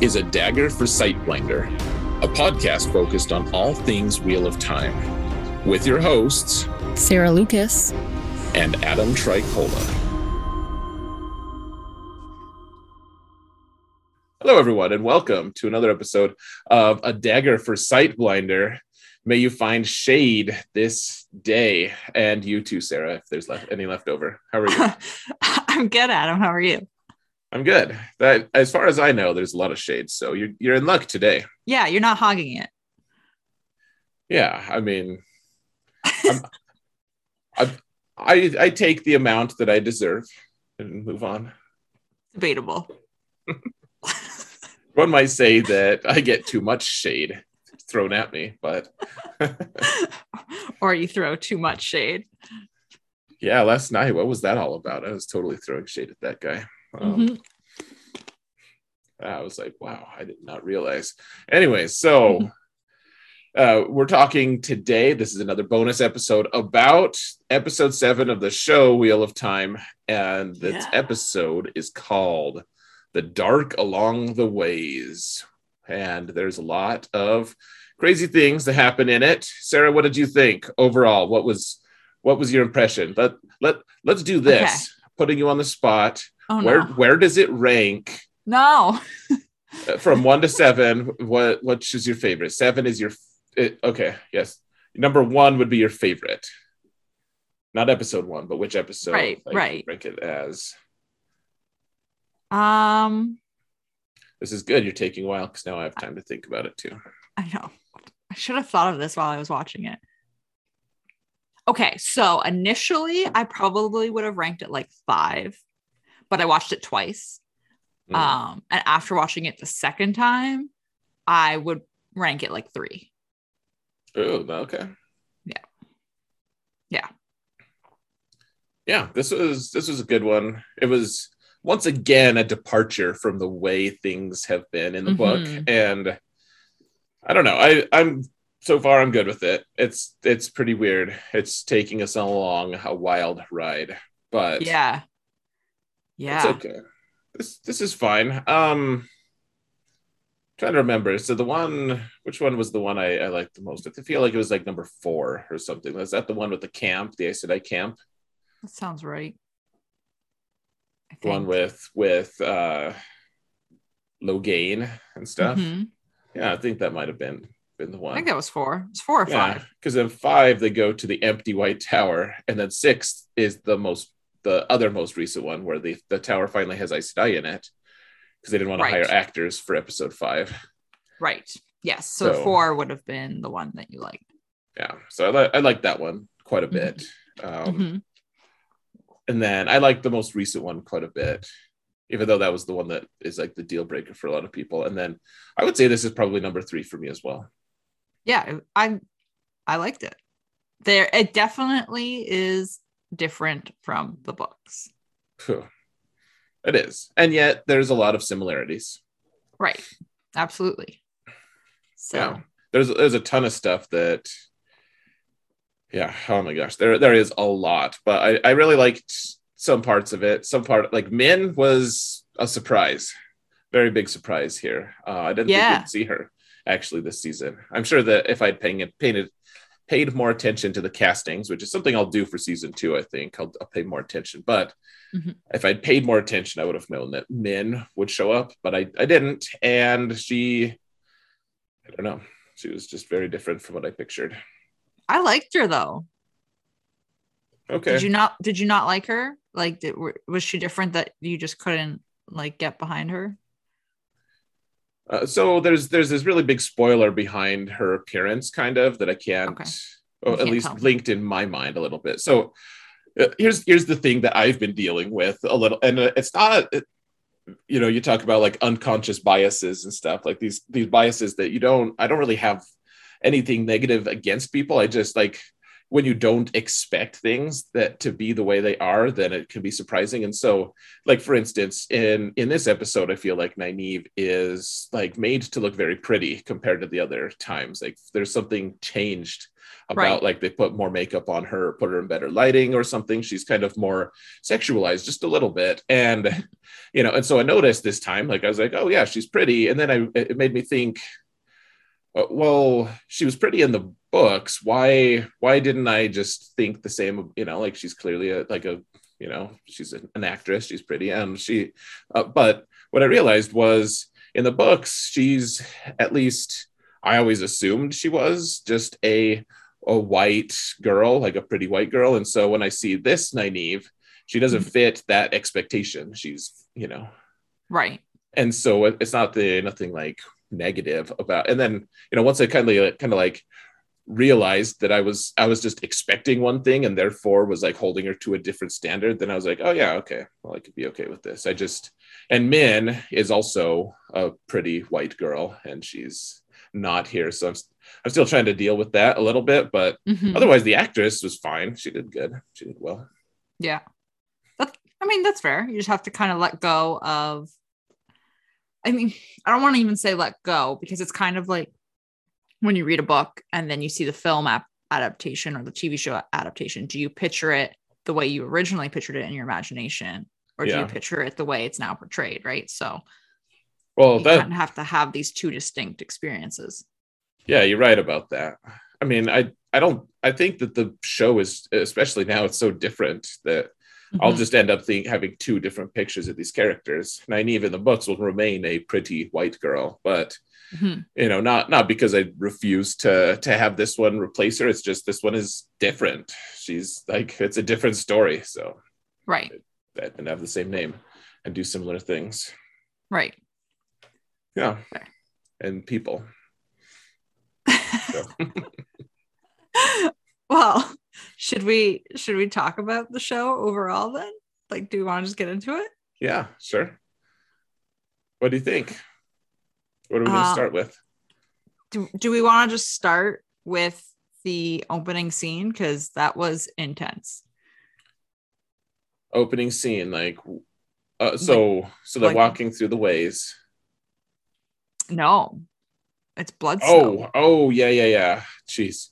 is a dagger for Sightblinder, a podcast focused on all things Wheel of Time, with your hosts Sarah Lucas. and Adam Tricola. Hello, everyone, and welcome to another episode of A Dagger for Sightblinder. May you find shade this day, and you too, Sarah, if there's left, any left over. How are you? I'm good, Adam. How are you? I'm good. That, as far as I know, there's a lot of shade, so you're you're in luck today. Yeah, you're not hogging it. Yeah, I mean, I, I I take the amount that I deserve and move on. Debatable. One might say that I get too much shade thrown at me, but or you throw too much shade. yeah, last night, what was that all about? I was totally throwing shade at that guy. Um, Mhm. I was like, wow, I did not realize. Anyway, so uh, we're talking today. This is another bonus episode about episode seven of the show Wheel of Time. And this Yeah. episode is called The Dark Along the Ways. And there's a lot of crazy things that happen in it. Sarah, what did you think overall? What was what was your impression? Let let let's do this. Okay. Putting you on the spot. Oh where no. where does it rank No. uh, from one to seven, what which is your favorite? Seven is your it, okay. Yes, number one would be your favorite. Not episode one, but which episode? Right, right. Rank it as. Um, This is good. You're taking a while because now I have time to think about it too. I know. I should have thought of this while I was watching it. Okay, so initially I probably would have ranked it like five, but I watched it twice. Mm. Um, and after watching it the second time, I would rank it like three. Oh, okay. Yeah. Yeah. Yeah, this was this was a good one. It was once again a departure from the way things have been in the book, Mhm. and I don't know. I I'm so far I'm good with it. It's it's pretty weird. It's taking us along a wild ride, but Yeah. Yeah. it's okay. This this is fine. Um, trying to remember. So the one, which one was the one I, I liked the most? I feel like it was like number four or something. Was that the one with the camp, the Aes Sedai camp? That sounds right. One with with uh Logain and stuff. Mhm. Yeah, I think that might have been been the one. I think that was four. It's four or yeah, five. because in five they go to the empty white tower, and then six is the most the other most recent one where the the tower finally has Aes Sedai in it because they didn't want to hire actors for episode five. Right. Yes. So, So- four would have been the one that you like. Yeah, so I, li- I like that one quite a Mhm. bit. Um, Mhm. And then I like the most recent one quite a bit, even though that was the one that is like the deal breaker for a lot of people. And then I would say this is probably number three for me as well. Yeah, I I liked it. There it definitely is different from the books. It is, and yet there's a lot of similarities. Right. Absolutely. So Yeah, there's there's a ton of stuff that. Yeah. Oh my gosh, there there is a lot, but I I really liked some parts of it. Some part like Min was a surprise, very big surprise here. Uh, I didn't Yeah. think we'd see her actually this season. I'm sure that if I'd paying it painted paid more attention to the castings, which is something I'll do for season two, I think I'll, I'll pay more attention. But Mhm. if I'd paid more attention, I would have known that Min would show up, but I, I didn't. And she, I don't know, she was just very different from what I pictured. I liked her though. Okay. Did you not did you not like her? Like did, was she different that you just couldn't like get behind her? Uh, so there's there's this really big spoiler behind her appearance, kind of that I can't, Okay. oh, You at can't least tell linked in my mind a little bit. So uh, here's here's the thing that I've been dealing with a little, and uh, it's not it, you know you talk about like unconscious biases and stuff like these these biases that you don't i don't really have anything negative against people i just like when you don't expect things that to be the way they are then it can be surprising. And so like for instance in in this episode i feel like Nynaeve is like made to look very pretty compared to the other times. Like there's something changed about Right. like they put more makeup on her put her in better lighting or something. She's kind of more sexualized just a little bit. And you know and so i noticed this time like i was like oh yeah she's pretty. And then i it made me think uh, well she was pretty in the books why why didn't i just think the same you know like she's clearly a like a you know she's an actress she's pretty and she uh, but what i realized was in the books she's at least i always assumed she was just a a white girl like a pretty white girl and so when i see this Nynaeve she doesn't fit that expectation. She's you know. Right. and so it's not the nothing like negative about and then you know once i kind of kind of like realized that i was i was just expecting one thing and therefore was like holding her to a different standard then i was like oh yeah okay well i could be okay with this i just and min is also a pretty white girl and she's not here so i'm, I'm still trying to deal with that a little bit but Mhm. otherwise the actress was fine she did good she did well Yeah. That's, I mean, that's fair. You just have to kind of let go of, I mean, I don't want to even say let go because it's kind of like when you read a book and then you see the film ap- adaptation or the TV show adaptation. Do you picture it the way you originally pictured it in your imagination? Or do Yeah. you picture it the way it's now portrayed? Right. So well you that have to have these two distinct experiences. Yeah, you're right about that. I mean, I I don't I think that the show is especially now it's so different that I'll Mhm. just end up think, having two different pictures of these characters. Nynaeve in the books will remain a pretty white girl, but Mhm. you know, not not because I refuse to to have this one replace her. It's just this one is different. She's like it's a different story, so Right. that and have the same name and do similar things. Right. Yeah, Fair. and people. So. well, should we should we talk about the show overall then? Like, do we want to just get into it? Yeah, sure. What do you think? What are we going to Uh, start with? Do, do we want to just start with the opening scene because that was intense? Opening scene, like, uh, so so they're like- walking through the ways. No, it's blood. Oh, snow. oh, yeah, yeah, yeah. Jeez,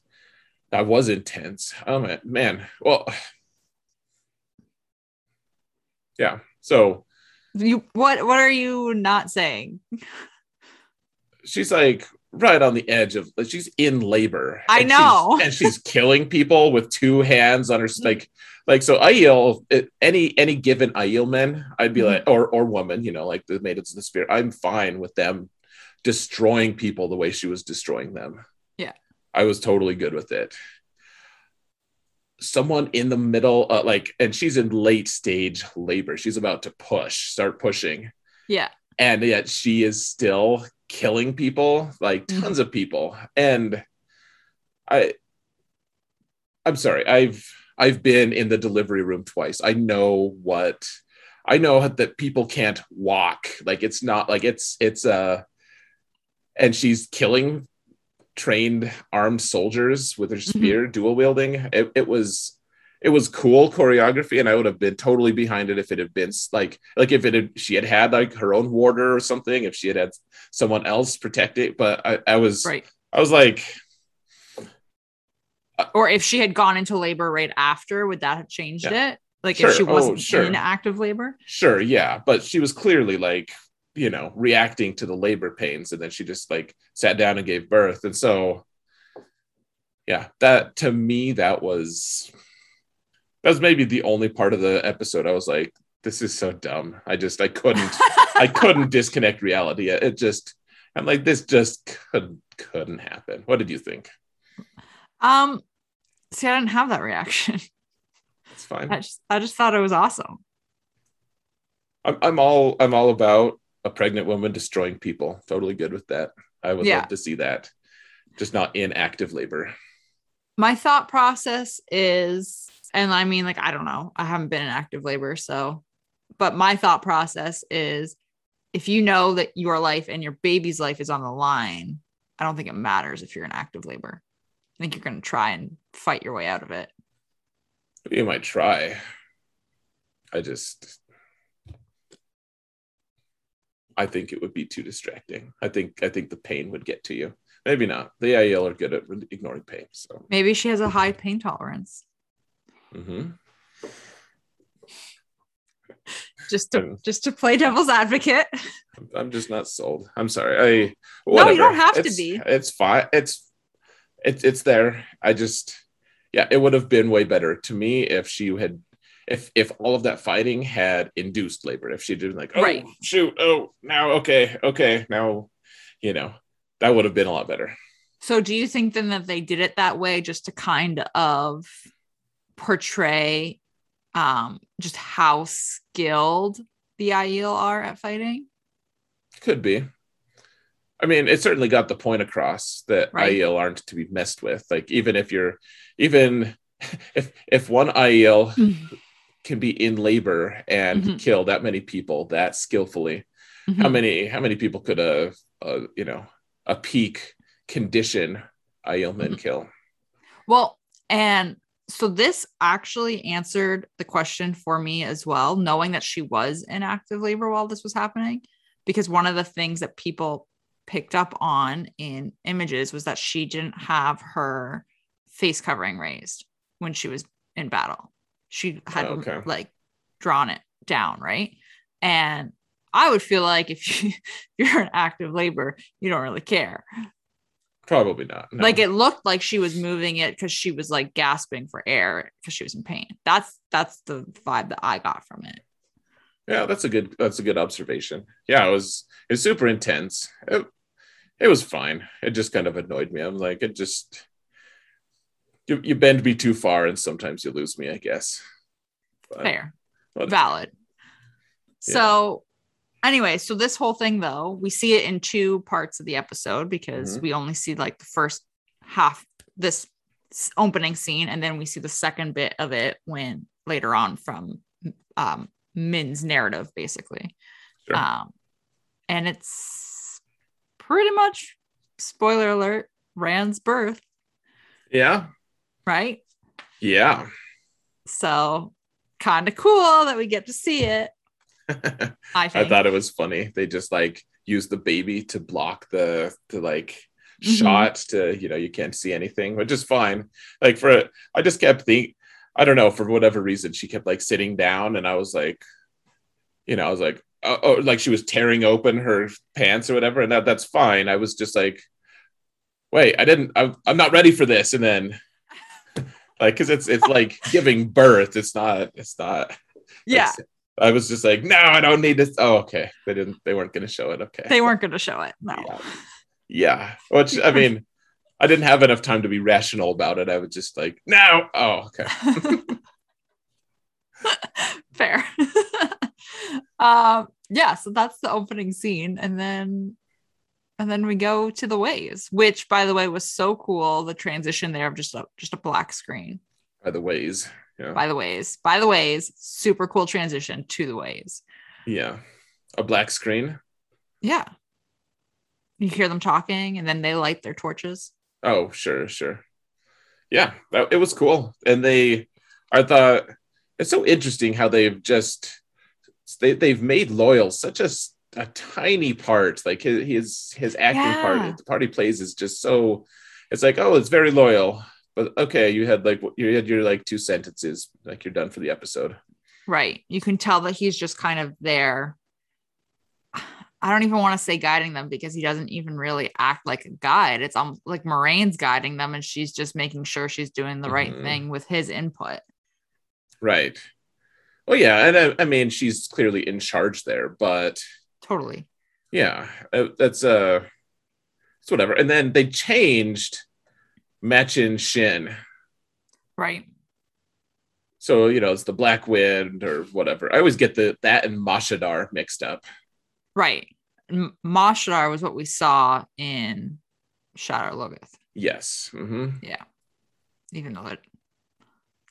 that was intense. Oh man, man. Well, yeah. So you what? What are you not saying? she's like right on the edge of she's in labor I And she's- know. and she's killing people with two hands on her like like so Aiel it- any any given Aiel men, I'd be Mhm. like or or woman you know like the maidens of the spirit I'm fine with them destroying people the way she was destroying them. I was totally good with it. Someone in the middle uh, like and she's in late stage labor. She's about to push start pushing. Yeah. and yet she is still killing people like Mhm. tons of people. And i i'm sorry i've i've been in the delivery room twice. I know what i know that people can't walk. Like it's not like it's it's uh and she's killing trained armed soldiers with her mm-hmm. spear dual wielding it, it was it was cool choreography and i would have been totally behind it if it had been like like if it had she had had like her own warder or something if she had had someone else protect it but i, I was Right. i was like Or if she had gone into labor right after, would that have changed Yeah. it? Like Sure. if she Oh, wasn't sure. in active labor? sure yeah but she was clearly like you know reacting to the labor pains. And then she just like sat down and gave birth. And so yeah that to me that was that was maybe the only part of the episode i was like this is so dumb. I just i couldn't i couldn't disconnect reality. It just i'm like this just couldn't couldn't happen. What did you think? Um, see, I didn't have that reaction. it's fine. I just I just thought it was awesome. I'm, I'm all i'm all about a pregnant woman destroying people totally good with that i would Yeah. love to see that just not in active labor My thought process is, and I mean, like, I don't know, I haven't been in active labor, so but my thought process is if you know that your life and your baby's life is on the line, I don't think it matters if you're in active labor. I think you're going to try and fight your way out of it. You might try. I just I think it would be too distracting. I think I think the pain would get to you. Maybe not. The Aiel are good at ignoring pain. So maybe she has a high pain tolerance. Mm-hmm. Just to just to play devil's advocate. I'm just not sold. I'm sorry. I whatever. no, you don't have it's, to be. It's fine. It's it's it's there. I just yeah, it would have been way better to me if she had if if all of that fighting had induced labor. If she'd been like, oh right. shoot, oh now okay, okay, now you know, that would have been a lot better. So do you think then that they did it that way just to kind of portray um just how skilled the Aiel are at fighting? Could be. I mean, it certainly got the point across that right. Aiel aren't to be messed with. Like even if you're even if if one Aiel mm-hmm. Can be in labor and mm-hmm. kill that many people that skillfully, mm-hmm. how many how many people could a, a you know a peak condition Aiel men mm-hmm. kill? Well, and so this actually answered the question for me as well, knowing that she was in active labor while this was happening. Because one of the things that people picked up on in images was that she didn't have her face covering raised when she was in battle. She had oh, okay. like drawn it down, right? And I would feel like if you, you're an active labor, you don't really care. Probably not. No. Like it looked like she was moving it because she was like gasping for air because she was in pain. That's that's the vibe that I got from it. Yeah, that's a good that's a good observation. Yeah, it was it was super intense. It, it was fine. It just kind of annoyed me. I'm like, it just you, you bend me too far, and sometimes you lose me. I guess. But, Fair, but, valid. Yeah. So, anyway, so this whole thing though, we see it in two parts of the episode because mm-hmm. we only see like the first half this opening scene, and then we see the second bit of it when later on from um, Min's narrative, basically. Sure. Um, and it's pretty much spoiler alert Rand's birth. Yeah. Right? Yeah. So kind of cool that we get to see it. I, I thought it was funny. They just like use the baby to block the the like mm-hmm. shot to you know you can't see anything, which is fine. Like for I just kept thinking I don't know for whatever reason she kept like sitting down and I was like, you know, I was like, uh, oh, like she was tearing open her pants or whatever, and that that's fine. I was just like, wait, I didn't, I'm, I'm not ready for this, and then like, cause it's it's like giving birth. It's not, it's not. Yeah. Like, I was just like, no, I don't need this. Oh, okay. They didn't. They weren't going to show it. Okay. They weren't going to show it. No. Yeah. yeah. Which I mean, I didn't have enough time to be rational about it. I was just like, no. Oh, okay. Fair um yeah so that's the opening scene and then and then we go to the ways which by the way was so cool the transition there of just a just a black screen. By the ways yeah. By the ways by the ways super cool transition to the ways yeah. A black screen? Yeah. You hear them talking and then they light their torches. Oh sure sure. Yeah that, it was cool. And they i thought it's so interesting how they've just they, they've made Loial such a, a tiny part like his his, his acting yeah. part the part he plays is just so it's like oh it's very loyal but okay you had like you had your like two sentences like you're done for the episode right you can tell that he's just kind of there I don't even want to say guiding them because he doesn't even really act like a guide. It's almost like Moiraine's guiding them and she's just making sure she's doing the right mm-hmm. thing with his input. Right. Well, yeah, and I, I, mean she's clearly in charge there, but totally, yeah, uh, that's uh, it's whatever. And then they changed Machin Shin, right? So you know it's the Black Wind or whatever. I always get the that and Mashadar mixed up. Right, M- Mashadar was what we saw in Shadar Logoth. Yes. Mm-hmm. Yeah, even though it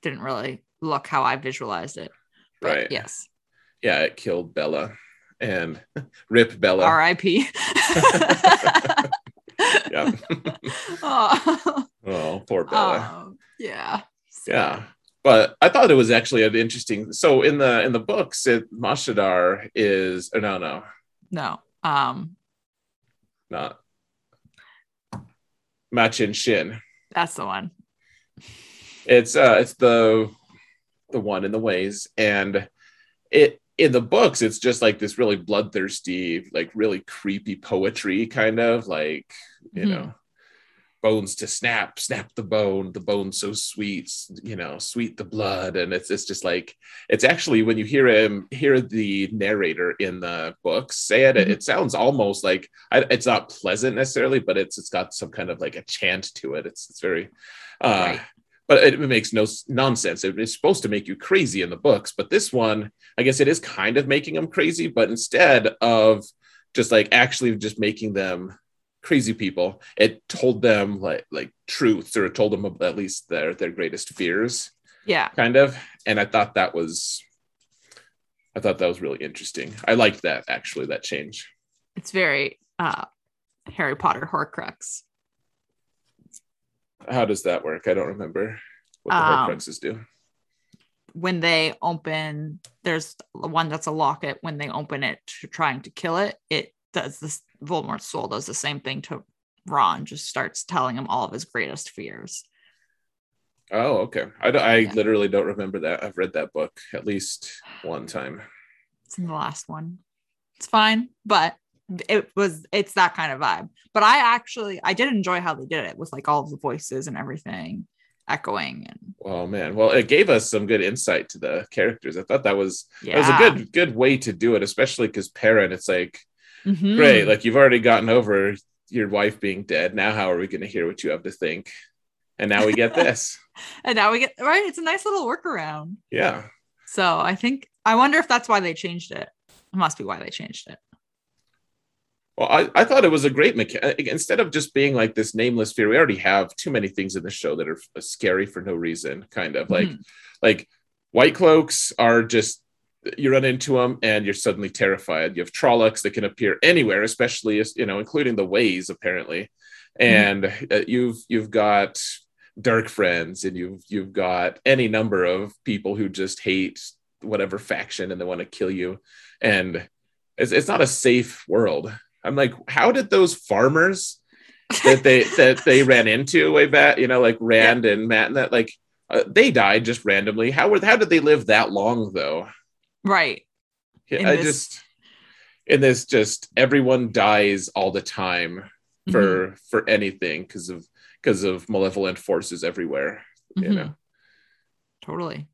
didn't really look how I visualized it. But right. Yes. Yeah, it killed Bella. And Rip Bella. R.I.P. yeah. oh, oh, poor Bella. um, yeah. yeah but i thought it was actually an interesting so in the in the books it mashadar is or no no No. Um, not machin shin that's the one. it's uh it's the the one in the ways and it in the books it's just like this really bloodthirsty like really creepy poetry kind of like you Mhm. know bones to snap snap the bone the bone so sweet you know sweet the blood and it's it's just like it's actually when you hear him hear the narrator in the books say it Mhm. it sounds almost like it's not pleasant necessarily but it's it's got some kind of like a chant to it it's it's very uh Right. But it, makes no nonsense it, it's supposed to make you crazy in the books but this one i guess it is kind of making them crazy but instead of just like actually just making them crazy people it told them like like truths or it told them at least their their greatest fears Yeah. kind of and i thought that was i thought that was really interesting i liked that actually that change It's very uh, Harry Potter Horcrux. How does that work? I don't remember what the Um, horcruxes do. when they open there's one that's a locket. When they open it to trying to kill it it does this voldemort's soul does the same thing to ron just starts telling him all of his greatest fears. Oh okay. I, I Yeah. literally don't remember that. I've read that book at least one time. It's in the last one. It's fine but it was it's that kind of vibe but i actually i did enjoy how they did it with like all of the voices and everything echoing and Oh man. Well, it gave us some good insight to the characters. I thought that was yeah that was a good good way to do it, especially because parent it's like Mhm. great, like you've already gotten over your wife being dead. Now how are we going to hear what you have to think? And now we get this. and now we get right it's a nice little workaround yeah. So I think I wonder if that's why they changed it. It must be why they changed it. Well, I, I thought it was a great mechanic. Instead of just being like this nameless fear, we already have too many things in the show that are scary for no reason. Kind of like Mhm. like white cloaks are just you run into them and you're suddenly terrified. You have Trollocs that can appear anywhere, especially as you know, including the ways apparently. And uh, you've you've got dark friends and you've you've got any number of people who just hate whatever faction and they want to kill you. And it's, it's not a safe world. I'm like, how did those farmers that they that they ran into way back, you know, like Rand and Mat and that like uh, they died just randomly. How were how did they live that long though? Right. Yeah, In I this- just in this just everyone dies all the time for for anything because of because of malevolent forces everywhere. You Mhm. know. Totally.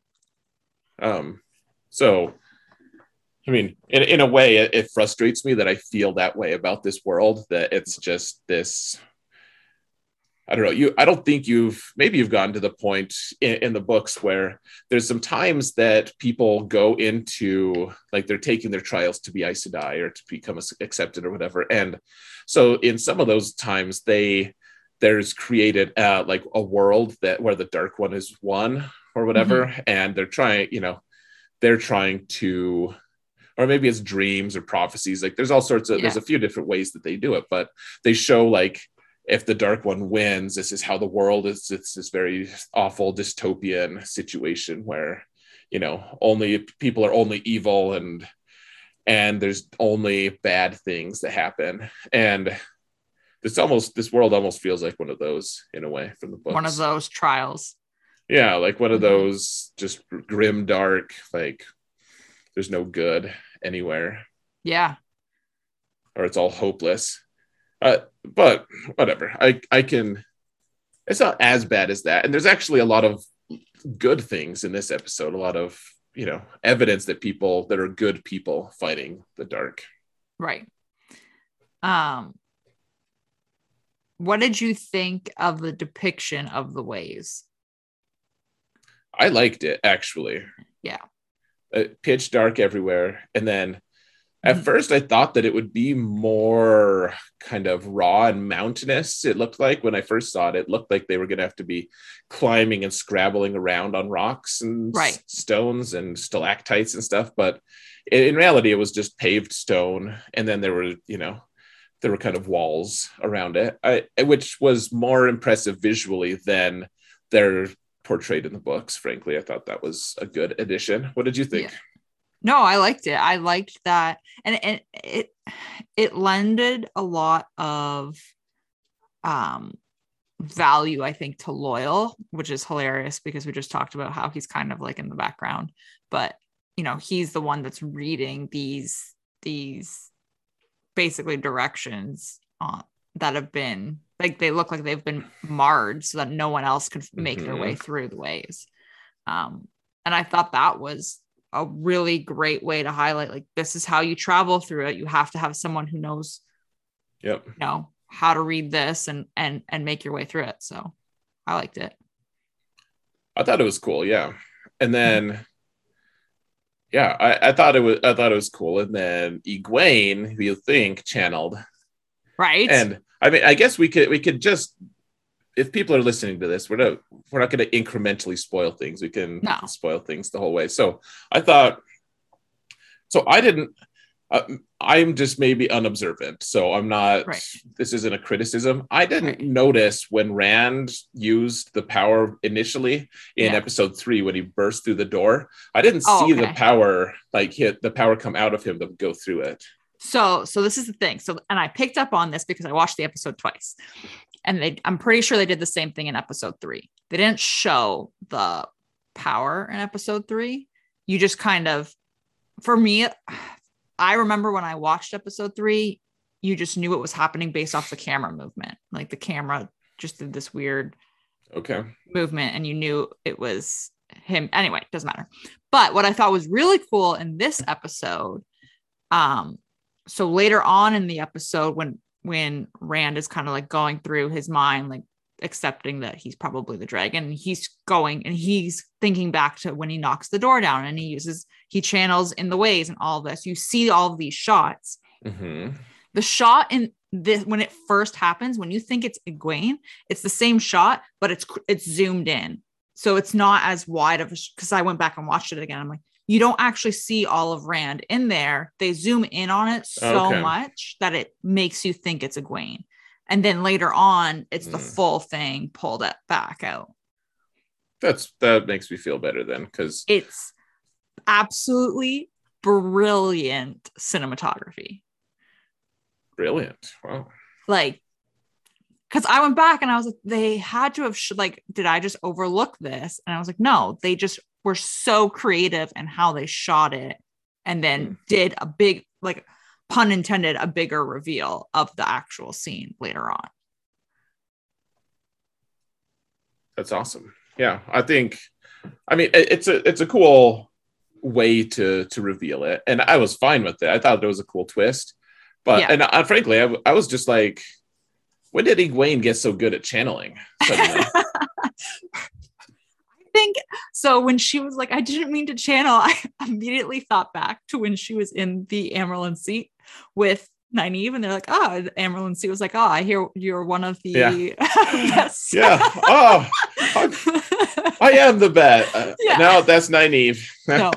Um, so, I mean, in, in a way, it, it frustrates me that I feel that way about this world, that it's just this. I don't know. You, I don't think you've maybe you've gotten to the point in, in the books where there's some times that people go into like they're taking their trials to be Aes Sedai or to become accepted or whatever, and so in some of those times they there's created uh, like a world that where the Dark One is one or whatever, and they're trying, you know, they're trying to, or maybe it's dreams or prophecies. Like there's all sorts of, there's a few different ways that they do it, but they show like if the dark one wins, this is how the world is. It's this very awful dystopian situation where, you know, only people are only evil and and there's only bad things that happen. And this almost this world almost feels like one of those in a way from the books One of those trials. yeah like one of Mhm. those just grim dark like there's no good anywhere Yeah. or it's all hopeless uh, but whatever i i can it's not as bad as that and there's actually a lot of good things in this episode a lot of you know evidence that people that are good people fighting the dark Right. Um what did you think of the depiction of the ways? i liked it actually Yeah. Uh, pitch dark everywhere and then At Mhm. first, I thought that it would be more kind of raw and mountainous. It looked like when I first saw it, it looked like they were going to have to be climbing and scrabbling around on rocks and s- stones and stalactites and stuff. But in, in reality, it was just paved stone. And then there were, you know, there were kind of walls around it, I, which was more impressive visually than they're portrayed in the books. Frankly, I thought that was a good addition. What did you think? No, I liked it. I liked that, and and it it lended a lot of um value, I think, to Loial, which is hilarious because we just talked about how he's kind of like in the background, but you know, he's the one that's reading these these basically directions on that have been like they look like they've been marred so that no one else could make their way through the ways. Um, and I thought that was a really great way to highlight like this is how you travel through it. You have to have someone who knows, Yep. you know, how to read this and and and make your way through it. So I liked it. I thought it was cool, yeah. And then yeah, I, I thought it was I thought it was cool. And then Egwene, who you think channeled. Right. And I mean, I guess we could we could just if people are listening to this, we're not we're not going to incrementally spoil things. We can No. spoil things the whole way. So I thought, so I didn't. Uh, I'm just maybe unobservant, so I'm not. Right. This isn't a criticism. I didn't Right. notice when Rand used the power initially in Yeah. episode three when he burst through the door. I didn't Oh, see the power like hit the power come out of him to go through it. So, so this is the thing. So, and I picked up on this because I watched the episode twice, and they, I'm pretty sure they did the same thing in episode three. They didn't show the power in episode three. You just kind of, for me, I remember when I watched episode three, you just knew what was happening based off the camera movement. Like the camera just did this weird Okay. movement and you knew it was him anyway doesn't matter but what i thought was really cool in this episode um so later on in the episode when when rand is kind of like going through his mind like accepting that he's probably the dragon he's going and he's thinking back to when he knocks the door down and he uses he channels in the ways and all this. You see all of these shots. Hmm the shot in this when it first happens when you think it's Egwene, it's the same shot but it's it's zoomed in. So it's not as wide of a because i went back and watched it again. I'm like you don't actually see all of rand in there they zoom in on it so Okay. much that it makes you think it's Egwene. and then later on it's the Mm. full thing pulled it back out That's that makes me feel better then because it's absolutely brilliant cinematography brilliant. Wow. like because I went back and I was like, they had to have sh- like, did I just overlook this? And I was like, no, they just were so creative in how they shot it, and then Hmm. did a big like pun intended a bigger reveal of the actual scene later on. That's awesome. Yeah, I think. I mean, it- it's a it's a cool way to to reveal it, and I was fine with it. I thought it was a cool twist, but Yeah. and uh, frankly, I was just like, when did Egwene get so good at channeling? Think so. When she was like, I didn't mean to channel, I immediately thought back to when she was in the Amyrlin seat with Nynaeve, and they're like, oh, the seat was like, oh, I hear you're one of the Yeah. best. yeah. Oh, I am the bet. Uh, Yeah. No, that's Nynaeve. No.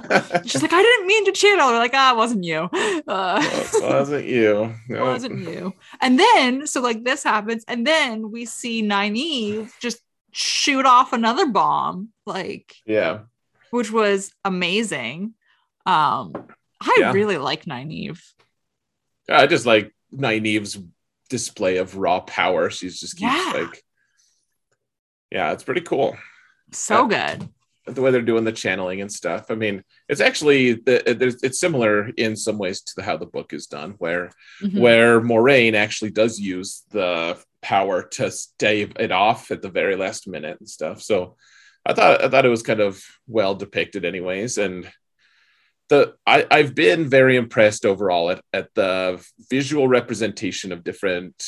She's like, I didn't mean to channel. We're like, ah, it wasn't you. Uh, it wasn't you. it wasn't you. And then, so like this happens, and then we see Nynaeve just shoot off another bomb, like, Yeah. which was amazing. Um, I Yeah. really like Nynaeve. Yeah, I just like Nynaeve's display of raw power. She's just keeps Yeah. like, yeah, it's pretty cool. So good. the way they're doing the channeling and stuff. I mean, it's actually the, it's similar in some ways to how the book is done, where Mhm. where Moiraine actually does use the power to stave it off at the very last minute and stuff. So I thought I thought it was kind of well depicted, anyways, and. The, I, I've been very impressed overall at, at the visual representation of different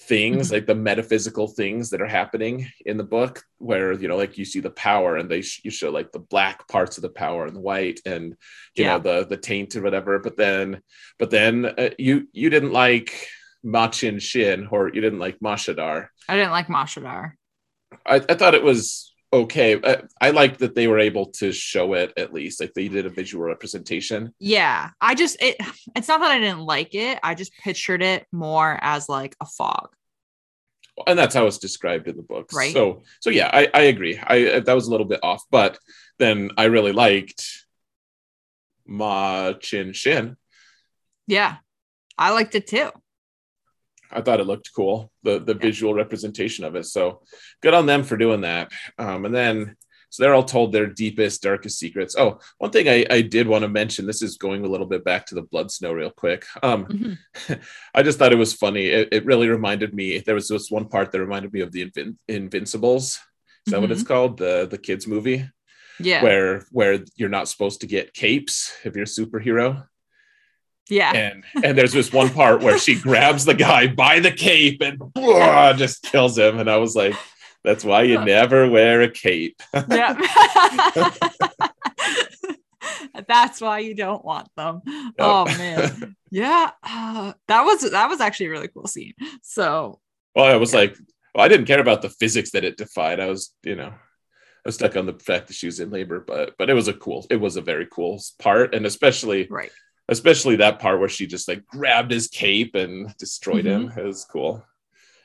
things Mhm. like the metaphysical things that are happening in the book where you know like you see the power and they sh- you show like the black parts of the power and the white and you Yeah. know the the taint or whatever but then but then uh, you you didn't like Machin Shin or you didn't like Mashadar I didn't like Mashadar. I, I thought it was okay I, I liked that they were able to show it at least like they did a visual representation Yeah, I just it. It's not that I didn't like it. I just pictured it more as like a fog. and that's how it's described in the books Right. so so yeah i i agree i that was a little bit off but then i really liked Machin Shin Yeah, I liked it too. I thought it looked cool the the visual representation of it so good on them for doing that um and then so they're all told their deepest darkest secrets oh one thing i i did want to mention this is going a little bit back to the blood snow real quick um Mhm. I just thought it was funny. It, it really reminded me. There was this one part that reminded me of the Invin- Invincibles. Is that what it's called? The the kids movie Yeah, where where you're not supposed to get capes if you're a superhero. Yeah, And and there's this one part where she grabs the guy by the cape and blah, just kills him. And I was like, that's why you never wear a cape. yeah. That's why you don't want them. Oh man, yeah. Uh, that was that was actually a really cool scene. So Well, I was Yeah. like, well, I didn't care about the physics that it defied. I was, you know, I was stuck on the fact that she was in labor, but but it was a cool, it was a very cool part, and especially right, especially that part where she just like grabbed his cape and destroyed him. It was cool.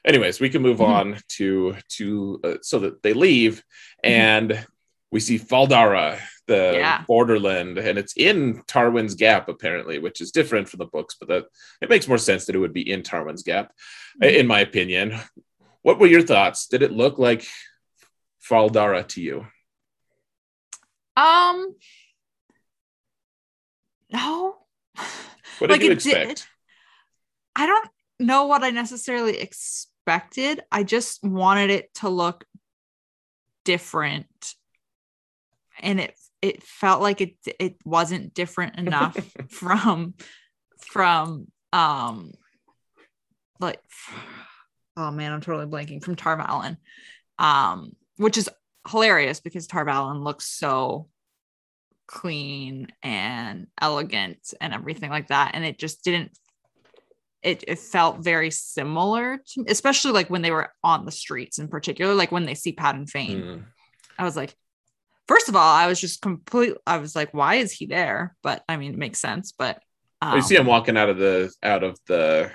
Anyways, we can move Mhm. on to to uh, so that they leave, Mhm. and we see Fal Dara, the Yeah. borderland, and it's in Tarwin's Gap apparently, which is different from the books, but that it makes more sense that it would be in Tarwin's Gap, Mhm. in my opinion. What were your thoughts? Did it look like Fal Dara to you? um, no. What did Like you it did- I don't know what I necessarily expected. I just wanted it to look different. And it it felt like it it wasn't different enough from from um like oh man, I'm totally blanking from Tar Valon. Um which is hilarious because Tar Valon looks so clean and elegant and everything like that and it just didn't it, it felt very similar to especially like when they were on the streets in particular like when they see Padan Fain Mm. i was like first of all i was just complete i was like why is he there but i mean it makes sense but um, you see him walking out of the out of the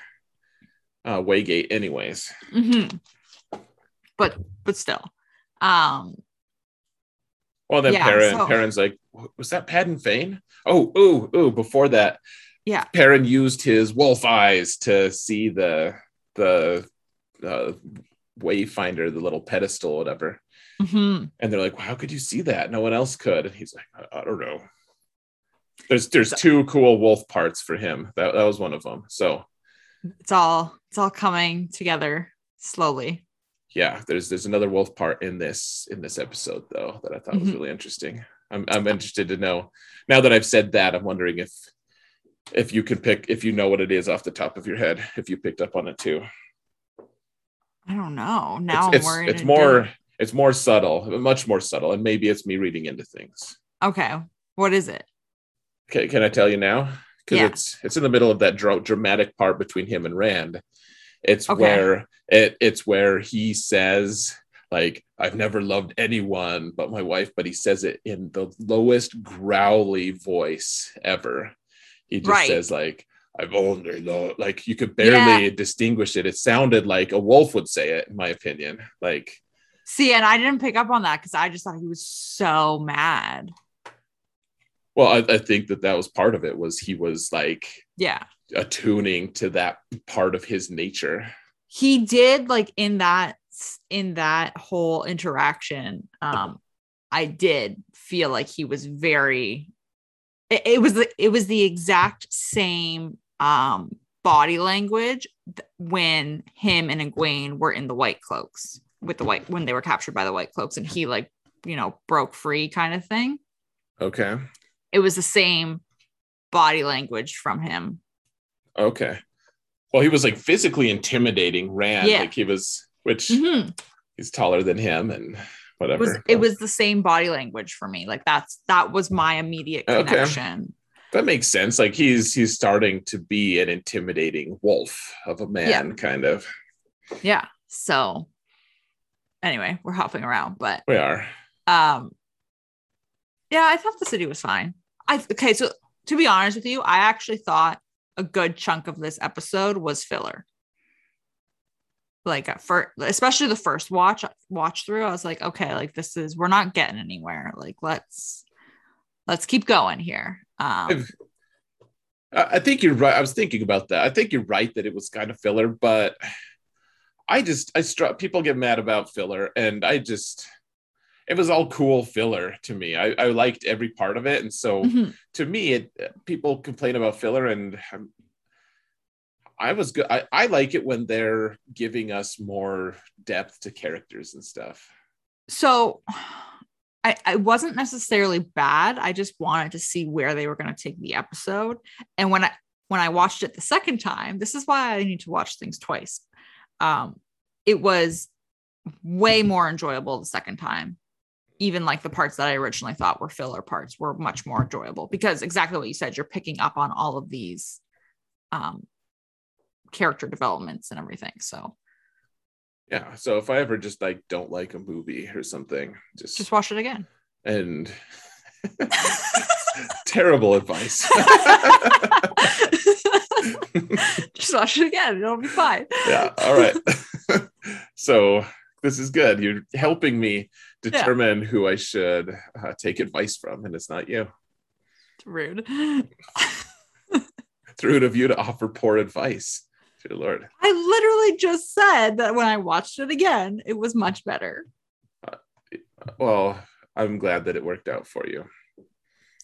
uh, waygate, anyways. mhm. but but still um Well, then Yeah, Perrin, so- Perrin's like, was that Padan Fain? Oh, ooh, ooh. Before that, yeah Perrin used his wolf eyes to see the the uh, wayfinder, the little pedestal, whatever. mhm. And they're like, well, "How could you see that? No one else could." And he's like, "I, I don't know." There's there's So- two cool wolf parts for him. That that was one of them. So it's all it's all coming together slowly yeah, there's there's another wolf part in this in this episode though that I thought was Mhm. really interesting. I'm I'm interested to know. Now that I've said that, I'm wondering if if you can pick if you know what it is off the top of your head, if you picked up on it too. i don't know now i'm it's worried it's, it's more didn't. it's more subtle, much more subtle, and maybe it's me reading into things. okay what is it Okay, can I tell you now? Because Yeah. it's it's in the middle of that dra- dramatic part between him and Rand. It's Okay. where it it's where he says like I've never loved anyone but my wife, but he says it in the lowest growly voice ever. He just Right. says like I've only loved like you could barely distinguish it. It sounded like a wolf would say it, in my opinion. Like See, and I didn't pick up on that because I just thought he was so mad. well, I, I think that that was part of it was he was like Yeah. Attuning to that part of his nature. He did like in that in that whole interaction. Um, I did feel like he was very it, it was the it was the exact same um body language when him and Egwene were in the white cloaks with the white when they were captured by the white cloaks and he like you know broke free kind of thing. Okay. It was the same body language from him. Okay. well, he was like physically intimidating Rand. Yeah. Like he was, which Mhm. he's taller than him and It whatever. was it was the same body language for me. Like that's that was my immediate Okay. connection. that makes sense. Like he's he's starting to be an intimidating wolf of a man, kind of. Yeah. So anyway, we're hopping around, but We are. um yeah, I thought the city was fine. I okay, so to be honest with you, I actually thought a good chunk of this episode was filler. Like first, especially the first watch watch through, I was like, okay, like this is we're not getting anywhere. Like let's let's keep going here. Um I think you're right. I was thinking about that. I think you're right that it was kind of filler, but I just I struck people get mad about filler, and I just it was all cool filler to me. I, I liked every part of it, and so mhm. to me, it people complain about filler, and I was good. I, I like it when they're giving us more depth to characters and stuff. so I, I wasn't necessarily bad. I just wanted to see where they were going to take the episode. And when I when I watched it the second time, this is why I need to watch things twice. Um, it was way more enjoyable the second time. Even like the parts that I originally thought were filler parts were much more enjoyable because exactly what you said, you're picking up on all of these um, character developments and everything. So Yeah. So if I ever just like don't like a movie or something, just, just watch it again. and terrible advice. just watch it again. It'll be fine. yeah. All right. so this is good. You're helping me determine who I should uh, take advice from, and it's not you. It's rude. It's rude of you to offer poor advice. Dear Lord. I literally just said that when I watched it again, it was much better. Well, I'm glad that it worked out for you.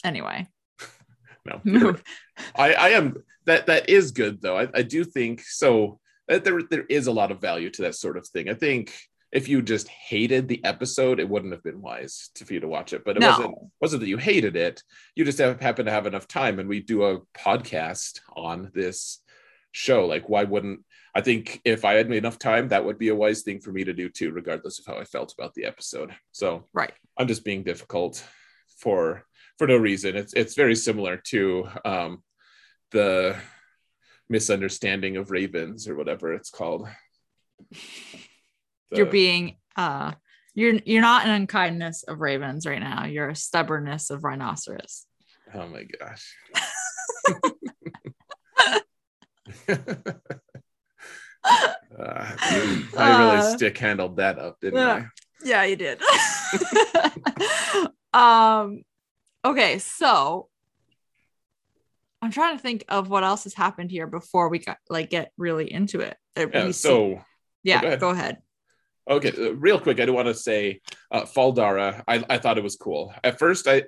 Anyway, No, I, I am that that is good though. I, I do think so. That there there is a lot of value to that sort of thing. I think if you just hated the episode, it wouldn't have been wise to, for you to watch it. But it No. wasn't wasn't that you hated it. You just have, happen to have enough time, and we do a podcast on this show. Like, why wouldn't I think if I had enough time, that would be a wise thing for me to do too, regardless of how I felt about the episode. So right. I'm just being difficult for for no reason. It's it's very similar to um, the misunderstanding of ravens or whatever it's called. You're being uh you're you're not an unkindness of ravens right now. You're a stubbornness of rhinoceros. oh my gosh. Uh, I really Uh, stick handled that up, didn't yeah. Yeah, you did. um okay, so I'm trying to think of what else has happened here before we got like get really into it. I? Yeah, so yeah, go ahead. go ahead. Okay, uh, real quick, I do want to say, uh, Fal Dara. I, I thought it was cool. At first, I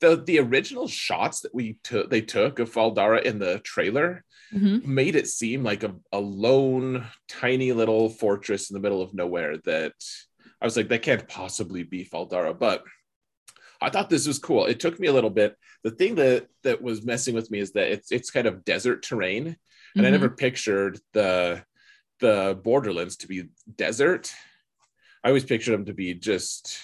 the the original shots that we took they took of Fal Dara in the trailer Mhm. made it seem like a, a lone, tiny little fortress in the middle of nowhere. That I was like, that can't possibly be Fal Dara. But I thought this was cool. It took me a little bit. The thing that that was messing with me is that it's it's kind of desert terrain, and I Mhm. never pictured the the borderlands to be desert i always pictured them to be just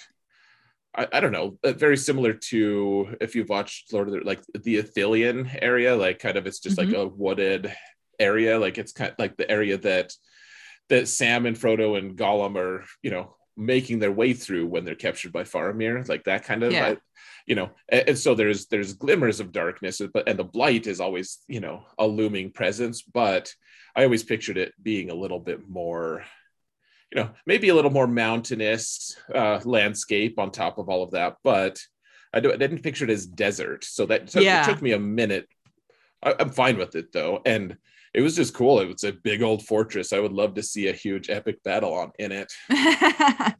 i, I don't know uh, very similar to if you've watched lord of the like the Ithilien area like kind of it's just like a wooded area like it's kind of like the area that that sam and frodo and gollum are you know making their way through when they're captured by faramir like that kind of Yeah. I- you know and, and so there's there's glimmers of darkness but and the blight is always you know a looming presence but i always pictured it being a little bit more you know maybe a little more mountainous uh, landscape on top of all of that but i, do, I didn't picture it as desert. So that took, Yeah. took me a minute. I, i'm fine with it though. And it was just cool. It was a big old fortress. I would love to see a huge epic battle on in it.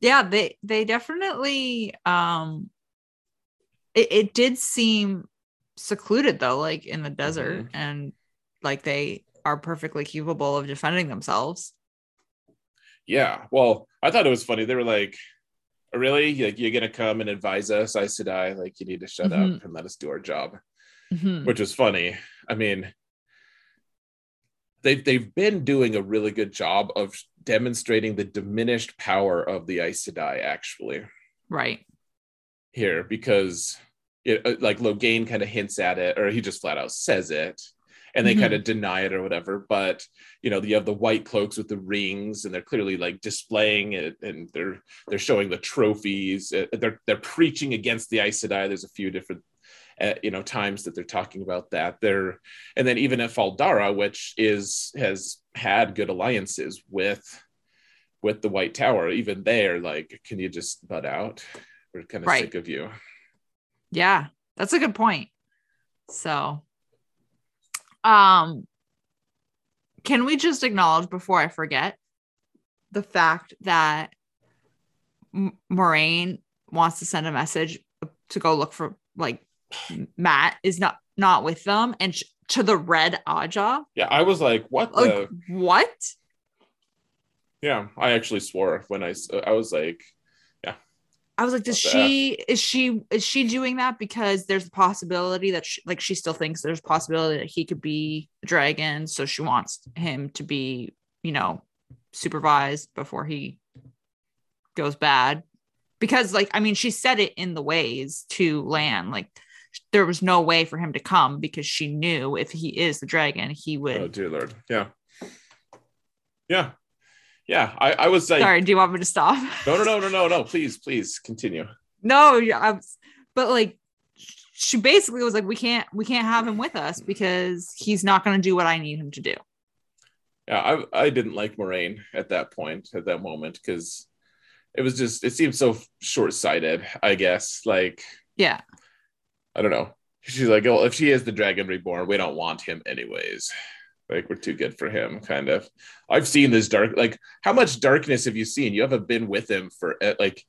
Yeah they they definitely um it, it did seem secluded though like in the desert and like they are perfectly capable of defending themselves Yeah. Well, I thought it was funny. They were like, "Oh, really? Like, you're going to come and advise us, Aes Sedai? Like, you need to shut up and let us do our job, Mhm. which was funny. I mean, they've they've been doing a really good job of demonstrating the diminished power of the Aes Sedai actually Right. here because it, uh, like Logain kind of hints at it or he just flat out says it and they Mhm. kind of deny it or whatever but you know you have the white cloaks with the rings and they're clearly like displaying it and they're they're showing the trophies Uh, they're they're preaching against the Aes Sedai there's a few different uh, you know times that they're talking about that they're and then even at Fal Dara which is has had good alliances with with the White Tower even there like can you just butt out we're kind of Right. sick of you Yeah, that's a good point. So, um, can we just acknowledge before I forget the fact that M- Moiraine wants to send a message to go look for like Mat is not not with them and sh- to the red Ajah. yeah I was like what the what? Yeah, I actually swore when I I was like, I was like, does she is she is she doing that because there's a possibility that she, like she still thinks there's a possibility that he could be a dragon, so she wants him to be, you know, supervised before he goes bad. Because like I mean, she said it in the ways to Lan, like there was no way for him to come because she knew if he is the dragon, he oh, would. oh dear lord, yeah, yeah, yeah. I I was like, Sorry, do you want me to stop? no, no, no, no, no, no. Please, please continue. No, yeah, I was, but like she basically was like, we can't, we can't have him with us because he's not going to do what I need him to do. Yeah, I I didn't like Moiraine at that point at that moment because it was just it seemed so short sighted. I guess like Yeah, I don't know. She's like, oh, if she is the Dragon Reborn, we don't want him anyways. Like we're too good for him, kind of. I've seen this dark. Like, how much darkness have you seen? You haven't been with him for uh, like,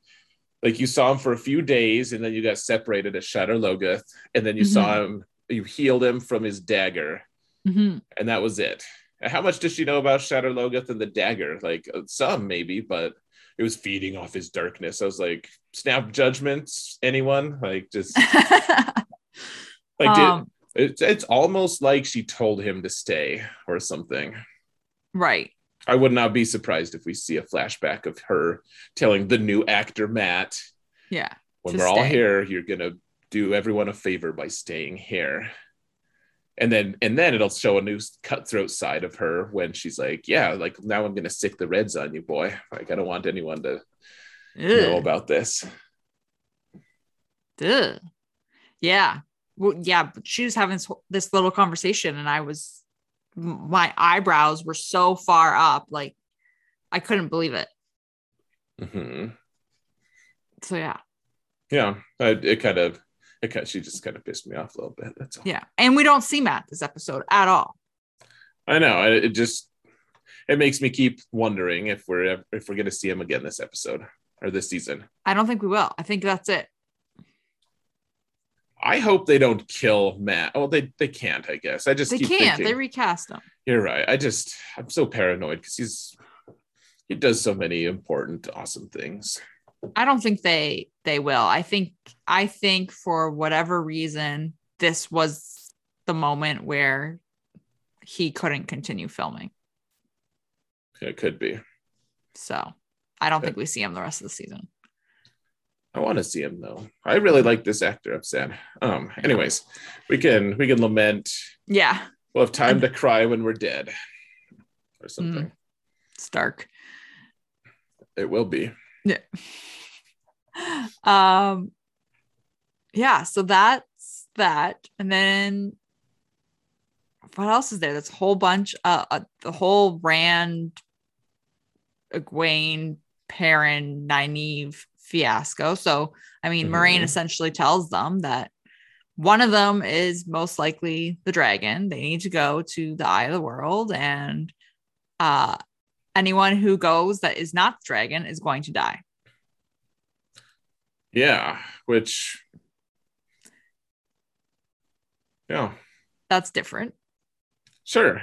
like you saw him for a few days, and then you got separated at Shadar Logoth, and then you saw him. You healed him from his dagger, Mhm. and that was it. And how much does she know about Shadar Logoth and the dagger? Like uh, some, maybe, but it was feeding off his darkness. I was like, snap judgments, anyone? Like, just like, did, um, it's it's almost like she told him to stay or something. right. I would not be surprised if we see a flashback of her telling the new actor Mat, Yeah. "When we're all here, you're gonna do everyone a favor by staying here." And then and then it'll show a new cutthroat side of her when she's like, "Yeah, like now I'm gonna sick the reds on you, boy. Like I don't want anyone to know about this." Ugh. Yeah. Well, yeah, but she was having this, this little conversation, and I was, my eyebrows were so far up, like I couldn't believe it. hmm So yeah, Yeah, I, it kind of, it kind she just kind of pissed me off a little bit. That's all. yeah, and we don't see Mat this episode at all. I know. It, it just it makes me keep wondering if we're if we're gonna see him again this episode or this season. I don't think we will. I think that's it. I hope they don't kill Mat. Oh, they they can't. I guess. I just They keep can't. thinking- They recast him. You're right. I just I'm so paranoid because he's he does so many important, awesome things. I don't think they they will. I think I think for whatever reason this was the moment where he couldn't continue filming. It could be. So I don't think we see him the rest of the season. I want to see him though. I really like this actor. I'm sad. Um. Anyways, we can we can lament. Yeah, We'll have time to cry when we're dead, or something. it's dark. It will be. Yeah. Um yeah, so that's that. And then what else is there? That's a whole bunch uh, uh the whole Rand Egwene Perrin Nynaeve fiasco. So I mean Moiraine Mhm. essentially tells them that one of them is most likely the dragon. They need to go to the eye of the world and uh anyone who goes that is not the dragon is going to die. Yeah. Which. Yeah. That's different. Sure.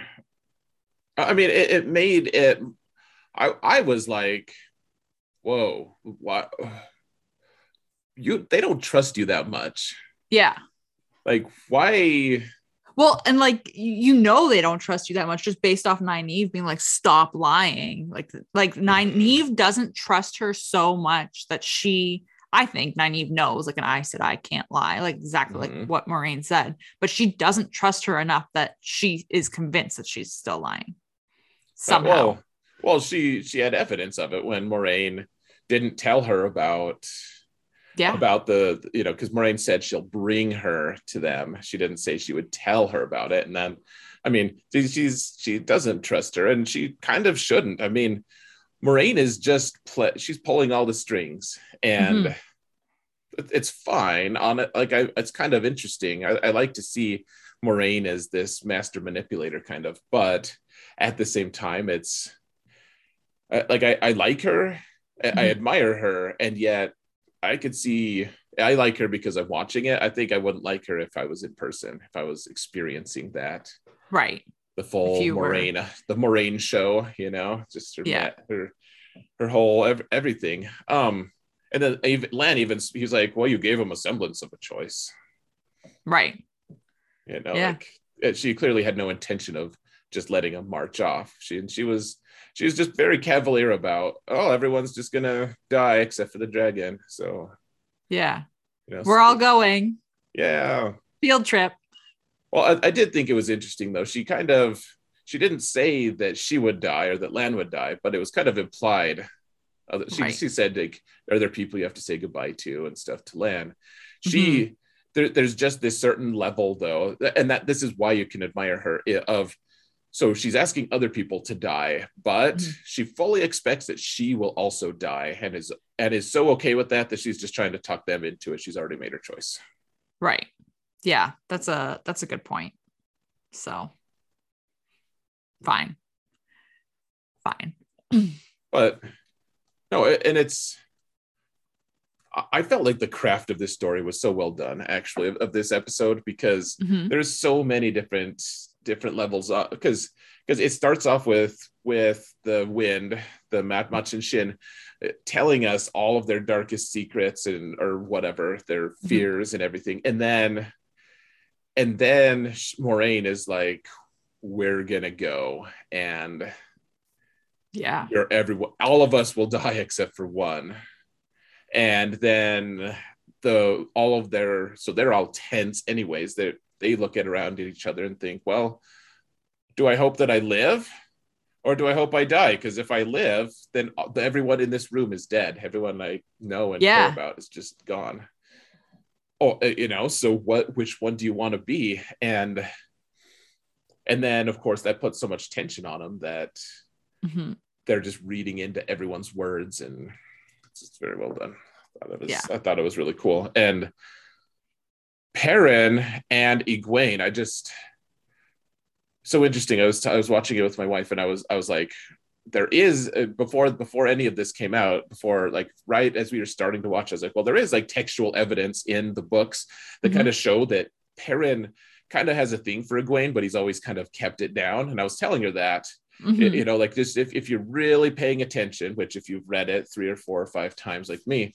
I I mean, it, it made it. I I was like, "Whoa, why? You they don't trust you that much. Yeah. Like, why? Well, and like you know they don't trust you that much just based off Nynaeve being like, stop lying. Like like Nynaeve doesn't trust her so much that she I think Nynaeve knows, like an I said I can't lie, like exactly Mhm. like what Moiraine said, but she doesn't trust her enough that she is convinced that she's still lying. Somehow. Uh, well, well, she she had evidence of it when Moiraine didn't tell her about yeah. about the you know because Moiraine said she'll bring her to them. She didn't say she would tell her about it, and then I mean she- she's she doesn't trust her, and she kind of shouldn't. I mean, Moiraine is just pl- she's pulling all the strings, and mm-hmm. it- it's fine on it. Like I, it's kind of interesting. I, I like to see Moiraine as this master manipulator, kind of, but at the same time, it's I- like I, I like her, I, I admire her, and yet I could see I like her because I'm watching it. I think I wouldn't like her if I was in person, if I was experiencing that Right. the full you were- Moiraine, the Moiraine show, you know, just her, Yeah. her, her whole ev- everything. Um, and then even Lan even he's like, well, you gave him a semblance of a choice, Right. you know, Yeah. like uh, she clearly had no intention of just letting him march off. She and she was she was just very cavalier about, oh, everyone's just gonna die except for the dragon. So Yeah. you know, We're all going. yeah. Field trip. Well, I, I did think it was interesting though. She kind of she didn't say that she would die or that Lan would die, but it was kind of implied. She, Right. she said, like, "Are there people you have to say goodbye to and stuff to Lan?" She mm-hmm. there, there's just this certain level though, and that this is why you can admire her. Eh, of so she's asking other people to die, but Mhm. she fully expects that she will also die, and is and is so okay with that that she's just trying to talk them into it. She's already made her choice. Right. Yeah, that's a that's a good point. So fine. Fine. but no and it's I- felt like the craft of this story was so well done actually of, of this episode because Mhm. there's so many different different levels up because because it starts off with with the wind the Mat and Shin uh, telling us all of their darkest secrets and or whatever their Mhm. fears and everything and then and then Moiraine is like we're gonna go and Yeah. you're everyone all of us will die except for one and then the all of their so they're all tense anyways they they look at around at each other and think well do i hope that i live or do i hope i die because if i live then everyone in this room is dead everyone i know and Yeah. care about is just gone oh uh, you know so what which one do you want to be and and then of course that puts so much tension on them that Mhm. they're just reading into everyone's words and it's just very well done. I thought it was, Yeah. I thought it was really cool. And Perrin and Egwene, I just so interesting. I was I was watching it with my wife and I was I was like there is uh, before before any of this came out before like right as we were starting to watch I was like well there is like textual evidence in the books that Mhm. kind of show that Perrin kind of has a thing for Egwene but he's always kind of kept it down and I was telling her that Mhm. you- you know like just if, if you're really paying attention which if you've read it three or four or five times like me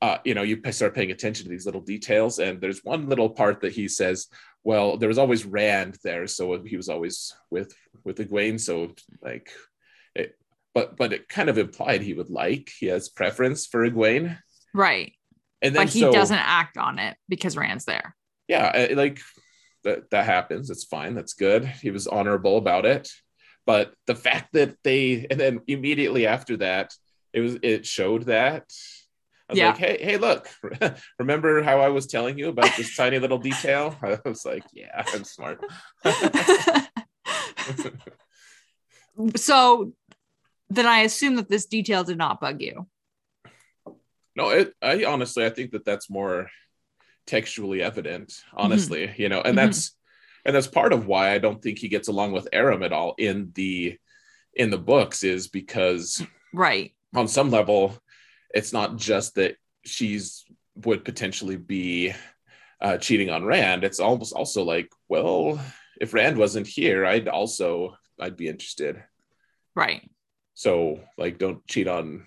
uh, you know you start paying attention to these little details and there's one little part that he says well there was always rand there so he was always with with Egwene so like it, but but it kind of implied he would like he has preference for Egwene. Right. and then But he so, doesn't act on it because Rand's there. yeah like that that happens. It's fine. That's good. He was honorable about it. But the fact that they and then immediately after that it was it showed that was Yeah. like, hey, hey, look, remember how I was telling you about this tiny little detail? I was like, yeah, I'm smart. so then I assume that this detail did not bug you. No, it, I honestly, I think that that's more textually evident, honestly, you know, and Mhm. that's and that's part of why I don't think he gets along with Aram at all in the in the books is because Right. on some level, it's not just that she's would potentially be uh, cheating on Rand. It's almost also like, well, if Rand wasn't here, I'd also I'd be interested. Right. So like, don't cheat on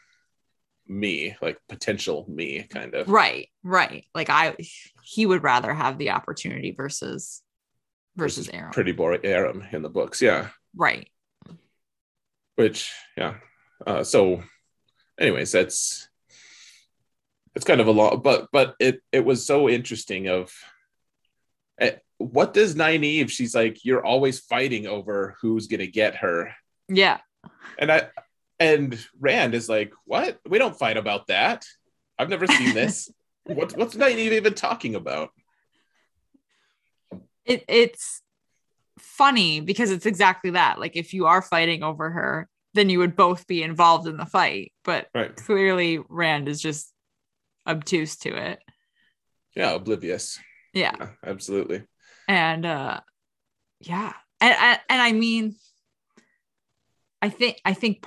me, like potential me, kind of. Right. Right. Like I he would rather have the opportunity versus versus Aram. Pretty boring Aram in the books. Yeah. Right. Which, yeah. Uh, so, anyways, that's it's kind of a lot, but but it it was so interesting. Of eh, what does Nynaeve? She's like, you're always fighting over who's gonna get her. Yeah. And I and Rand is like, what? We don't fight about that. I've never seen this. what what's Nynaeve even talking about? It it's funny because it's exactly that. Like if you are fighting over her, then you would both be involved in the fight. But Right. clearly Rand is just obtuse to it. Yeah, oblivious. Yeah. Yeah, absolutely. and uh yeah and, and and i mean i think i think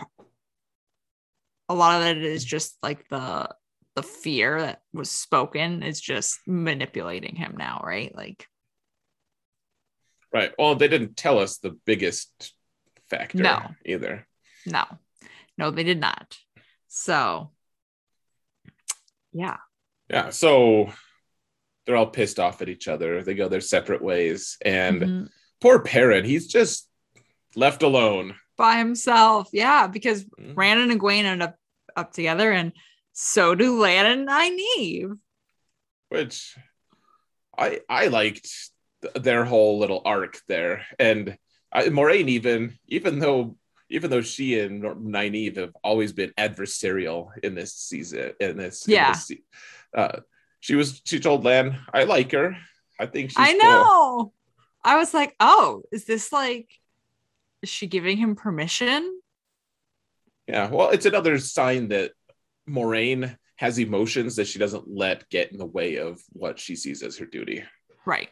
a lot of it is just like the the fear that was spoken is just manipulating him now right like Right. Well, they didn't tell us the biggest factor No. either. no no they did not so yeah Yeah. So they're all pissed off at each other. They go their separate ways. And Mhm. poor Perrin, he's just left alone. by himself yeah because Mhm. Rand and Egwene end up up together and so do Lan and Nynaeve Which I I liked th- their whole little arc there. And I, Moiraine even even though even though she and Nynaeve have always been adversarial in this season, in this, in Yeah. this se- uh, she was she told Lan, I like her. I think she's I cool." know. I was like, oh, is this like, is she giving him permission? Yeah, well, it's another sign that Moiraine has emotions that she doesn't let get in the way of what she sees as her duty. Right.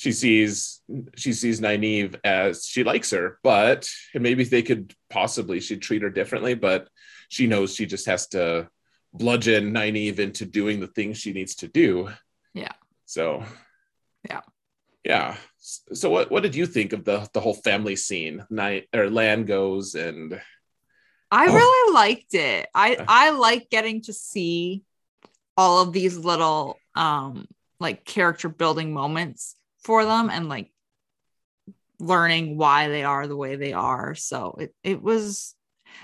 She sees she sees Nynaeve as she likes her, but maybe they could possibly she'd treat her differently, but she knows she just has to bludgeon Nynaeve into doing the things she needs to do. Yeah. So Yeah. Yeah. So what what did you think of the the whole family scene? Night or Lan goes and I Oh. really liked it. I I like getting to see all of these little um like character building moments for them and like learning why they are the way they are. So it it was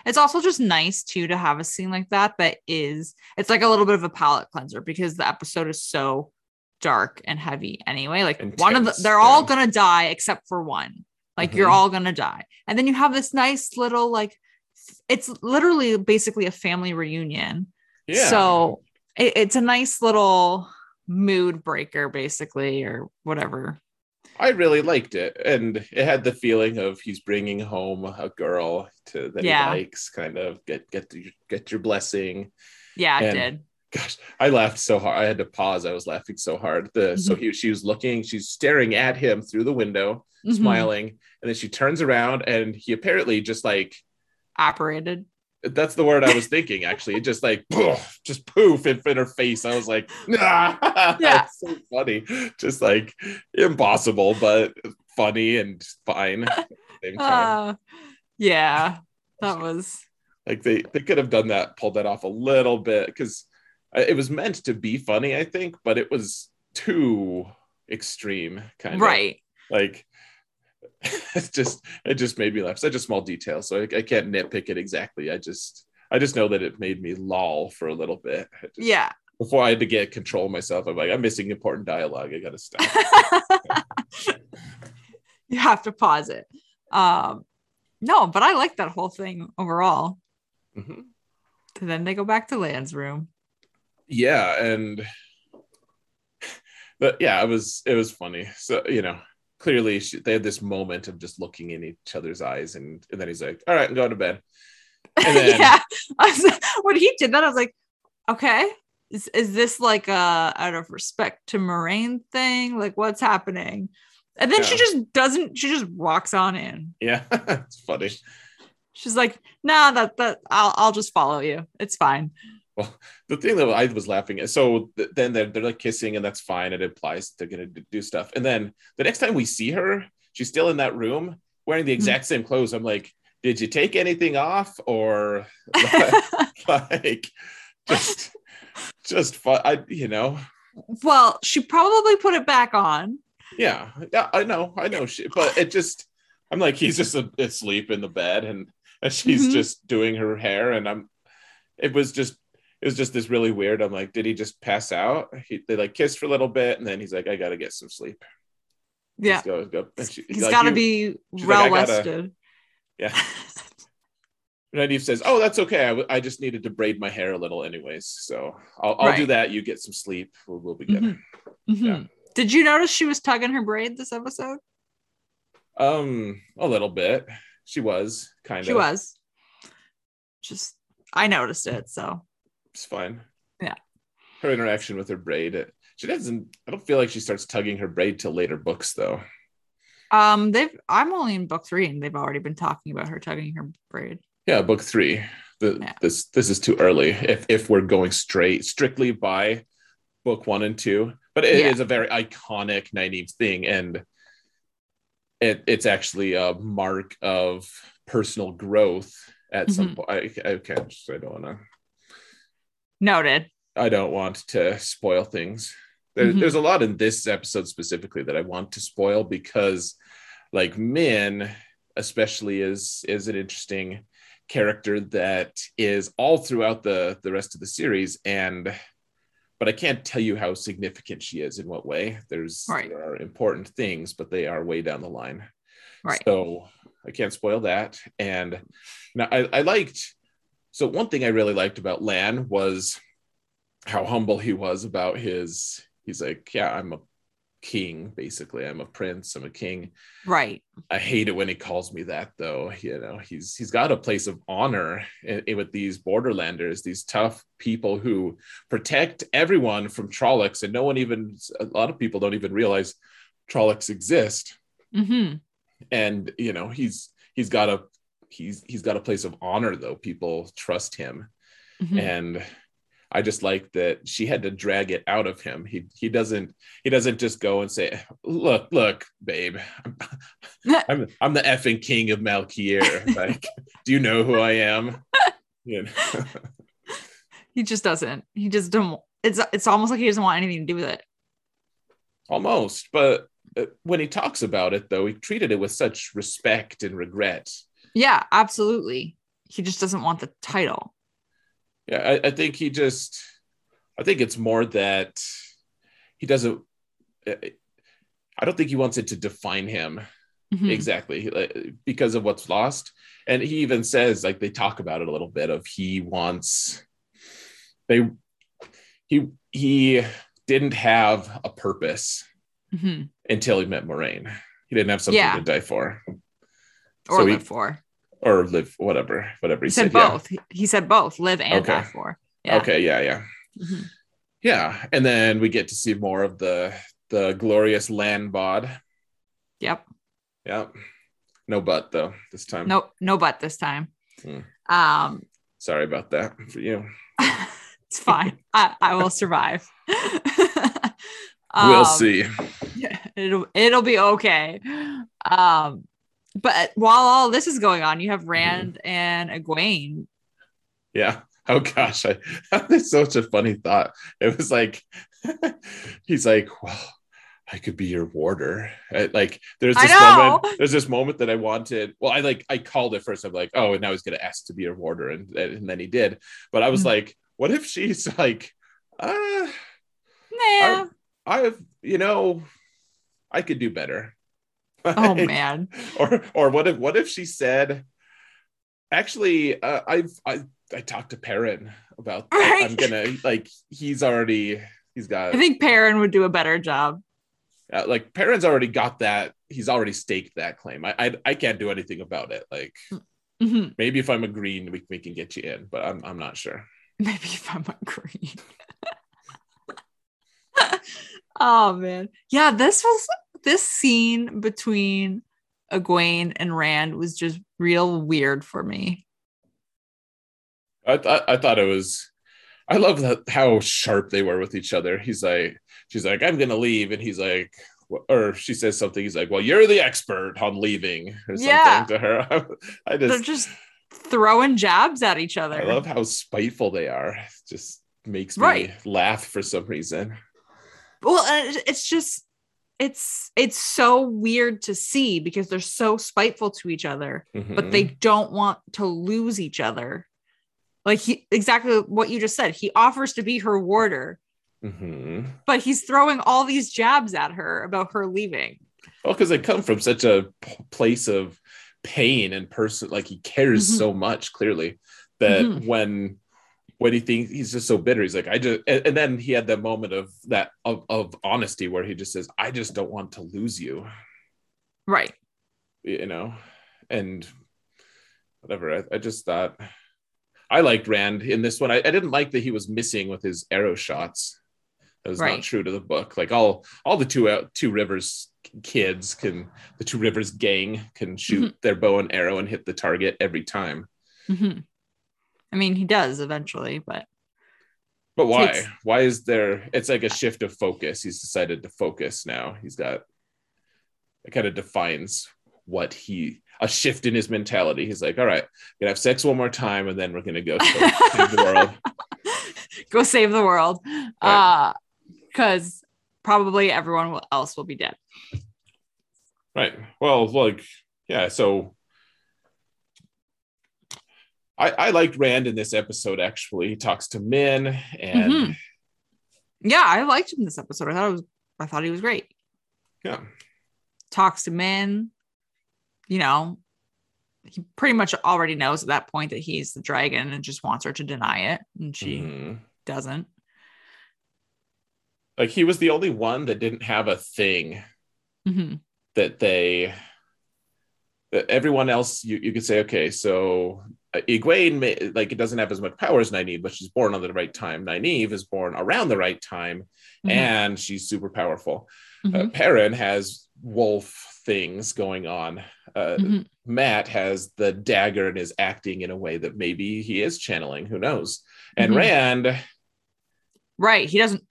it's also just nice too to have a scene like that that is it's like a little bit of a palate cleanser because the episode is so dark and heavy anyway. Like one of the they're all yeah. gonna die except for one. Like you're Mhm. all gonna die. And then you have this nice little like it's literally basically a family reunion. yeah. So it, it's a nice little mood breaker, basically, or whatever. I really liked it, and it had the feeling of he's bringing home a girl to that Yeah. he likes, kind of get get the, get your blessing. Yeah, it And- did. Gosh, I laughed so hard. I had to pause. I was laughing so hard. The so Mm-hmm. he she was looking, she's staring at him through the window, Mhm. smiling, and then she turns around, and he apparently just like Apparated. That's the word I was thinking. Actually, it just like poof, just poof in, in her face. I was like, ah, Yeah. so funny, just like impossible, but funny and fine. same time. Uh, yeah, that was. Like they they could have done that, pulled that off a little bit because it was meant to be funny, I think, but it was too extreme, kind of Right. Like it's just it just made me laugh. Such a small detail, so I, I can't nitpick it exactly. I just I just know that it made me loll for a little bit. Just- Yeah. Before I had to get control of myself, I'm like, I'm missing important dialogue. I gotta stop. you have to pause it. Um, no, but I like that whole thing overall. Mm-hmm. And then they go back to Lan's room. yeah and but yeah it was it was funny so you know clearly she, they had this moment of just looking in each other's eyes and, and then he's like all right i'm going to bed And then- yeah. Was, when he did that, I was like, okay, is, is this like a out of respect to Moiraine thing? Like, what's happening? And then she just doesn't, she just walks on in. yeah it's funny She's like, nah, that, that, I'll, I'll just follow you. It's fine. The thing that i was laughing at so th- then they're, they're like kissing and that's fine it implies they're gonna d- do stuff and then the next time we see her she's still in that room wearing the exact same clothes i'm like did you take anything off or like just just fun i you know well, she probably put it back on Yeah, yeah, I know, I know. She, but it just, I'm like, he's just asleep in the bed, and, and she's Mhm. just doing her hair, and I'm. It was just, it was just this really weird. I'm like, did he just pass out? He, they like kissed for a little bit, and then he's like, I gotta get some sleep. Yeah. Go, go. She- He's like, got to you- be she's like, well rested. Yeah. Nynaeve says, "Oh, that's okay. I, w- I just needed to braid my hair a little, anyways. So I'll, I'll do that. You get some sleep. We'll, we'll be good." Mhm. Mhm. Yeah. Did you notice she was tugging her braid this episode? Um, a little bit. She was kind of. She was. Just I noticed it. So It's fine. Yeah. Her interaction with her braid. it- she doesn't. I don't feel like she starts tugging her braid till later books, though. um they've I'm only in book three and they've already been talking about her tugging her braid. Yeah, book three. The, Yeah. This this is too early. If if we're going straight strictly by book one and two, but it is Yeah. a very iconic Nynaeve thing, and it it's actually a mark of personal growth at some Mhm. point. I, I can't. I don't want to. Noted. I don't want to spoil things. There, Mhm. There's a lot in this episode specifically that I want to spoil because, like Min, especially is is an interesting character that is all throughout the the rest of the series, and but I can't tell you how significant she is in what way. There's Right. there are important things, but they are way down the line. Right. So I can't spoil that. And now I, I liked so one thing I really liked about Lan was how humble he was about his he's like, Yeah, I'm a king, basically. I'm a prince, I'm a king. Right. I hate it when he calls me that though. You know, he's he's got a place of honor in, in- with these borderlanders, these tough people who protect everyone from Trollocs, and no one even a lot of people don't even realize Trollocs exist hmm and you know he's he's got a he's he's got a place of honor though people trust him Mm-hmm. and i just like that she had to drag it out of him he he doesn't he doesn't just go and say look look babe i'm i'm, I'm the effing king of malkier like do you know who i am you know He just doesn't. He just don't. It's it's almost like he doesn't want anything to do with it. almost but uh, when he talks about it though he treated it with such respect and regret Yeah, absolutely. He just doesn't want the title. Yeah, I, I think he just, I think it's more that he doesn't, I don't think he wants it to define him Mhm. exactly because of what's lost. And he even says, like, they talk about it a little bit of he wants, they, he, he didn't have a purpose Mhm. until he met Moiraine. He didn't have something Yeah. to die for Or So he- for. Or live, whatever, whatever he, He said yeah. both. He, he said both. Live and Okay. die for. Yeah. Okay, yeah, yeah. Mhm. Yeah, and then we get to see more of the the glorious land bod. Yep. yep no butt though this time. No, no butt this time. Hmm. Um, sorry about that for you. it's fine. I, I will survive. we'll Um, see. It'll it'll be okay. Um, but while all this is going on, you have Rand and Egwene. Yeah. Oh gosh, I that's such a funny thought. It was like he's like, well, I could be your warder. I- like there's this moment. There's this moment that I wanted. Well, I like I called it first. I'm like, oh, and now he's gonna ask to be your warder, and and then he did. But I was Mhm. like, what if she's like, uh Nah. I've, you know, I could do better. Oh Like, man. Or, or what if, what if she said, actually, uh, I've, I, I talked to Perrin about, Right. I'm gonna, like, he's already, he's got, I think Perrin would do a better job. uh, like, Perrin's already got that. He's already staked that claim. I, I, I can't do anything about it. Like, Mhm. maybe if I'm a green, we, we can get you in, but I'm, I'm not sure. Maybe if I'm a green. oh man. Yeah, this was this scene between Egwene and Rand was just real weird for me. I thought I thought it was. I love that how sharp they were with each other. He's like, she's like, I'm gonna leave, and he's like, or she says something. He's like, well, you're the expert on leaving, or something Yeah. to her. I just They're just, throwing jabs at each other. I love how spiteful they are. It just makes me Right. laugh for some reason. well, uh, it's just it's it's so weird to see because they're so spiteful to each other, but Mhm. they don't want to lose each other. Like he exactly what you just said. He offers to be her warder, Mhm. but he's throwing all these jabs at her about her leaving. Well, because they come from such a place of pain and person, like he cares Mhm. so much clearly that Mhm. when when he thinks he's just so bitter, he's like, I just, and, and then he had that moment of that of, of honesty where he just says, I just don't want to lose you, Right. you know, and whatever. I, I just thought I liked Rand in this one. I, I didn't like that he was missing with his arrow shots. That was Right. not true to the book. Like all all the two out two rivers kids can the two rivers gang can shoot Mm-hmm. their bow and arrow and hit the target every time. Mhm. I mean, he does eventually, but But why? Takes- Why is there? It's like a shift of focus. He's decided to focus now. He's got it kind of defines what he a shift in his mentality. He's like, all right, gonna have sex one more time, and then we're gonna go save the world. go save the world. Uh because probably everyone else will be dead. Right. Well, like, yeah. So I I liked Rand in this episode. Actually, he talks to Min, and Mhm. Yeah, I liked him this episode. I thought it was I thought he was great. yeah, Talks to Min, you know, he pretty much already knows at that point that he's the dragon and just wants her to deny it. And she Mhm. doesn't. like he was the only one that didn't have a thing Mhm. that they that everyone else you, you could say okay so Egwene may, like it doesn't have as much power as Nynaeve but she's born on the right time Nynaeve is born around the right time Mhm. and she's super powerful uh, Mhm. Perrin has wolf things going on uh, Mhm. Mat has the dagger and is acting in a way that maybe he is channeling who knows and Mhm. Rand Right. He doesn't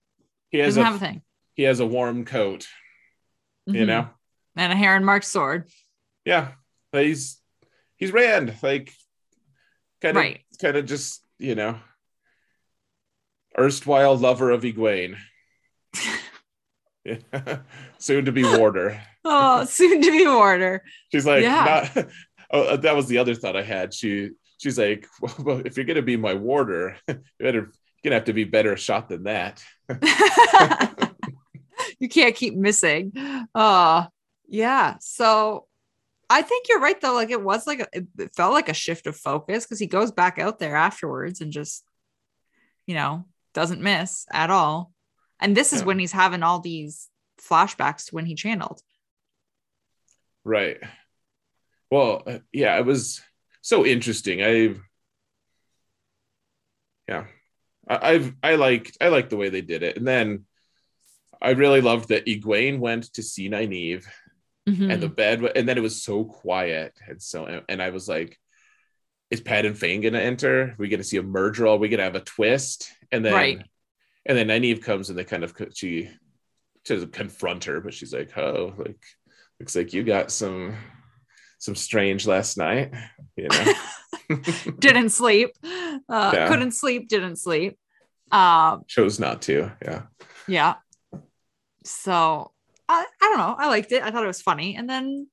he has doesn't a have a thing. he has a warm coat you Mhm. know And a Heron marked sword. yeah but he's he's rand like kind of Right. kind of just you know erstwhile lover of Egwene soon to be warder Oh, soon to be warder. she's like Yeah. not oh, that was the other thought i had she she's like well if you're gonna be my warder you better you're gonna have to be better shot than that you can't keep missing. Uh yeah. So I think you're right though. Like it was like a, it felt like a shift of focus because he goes back out there afterwards and just, you know, doesn't miss at all. And this is Yeah. when he's having all these flashbacks to when he channeled. Right. Well, uh, yeah, it was so interesting. I, yeah, I, I've I liked I liked the way they did it, and then I really loved that Egwene went to see Nynaeve, Mhm. and the bed, and then it was so quiet, and so and I was like, is Padan Fain gonna enter? we gonna see a merger? Are we gonna have a twist? And then, Right. and then Nynaeve comes, and they kind of she doesn't confront her, but she's like, oh, like looks like you got some some strange last night, you know. didn't sleep. Uh, Yeah. Couldn't sleep. Didn't sleep. Um, Chose not to, yeah. yeah. So I, I don't know. I liked it. I thought it was funny. And then,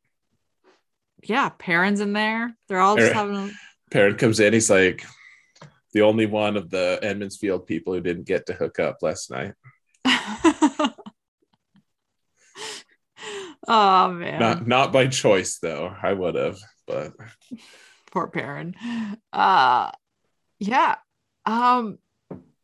yeah, Perrin's in there. They're all just Perrin- having. Perrin comes in, he's like the only one of the Emond's Field people who didn't get to hook up last night. Oh man, Not not by choice though. I would have, but poor Perrin. Uh, yeah. Um.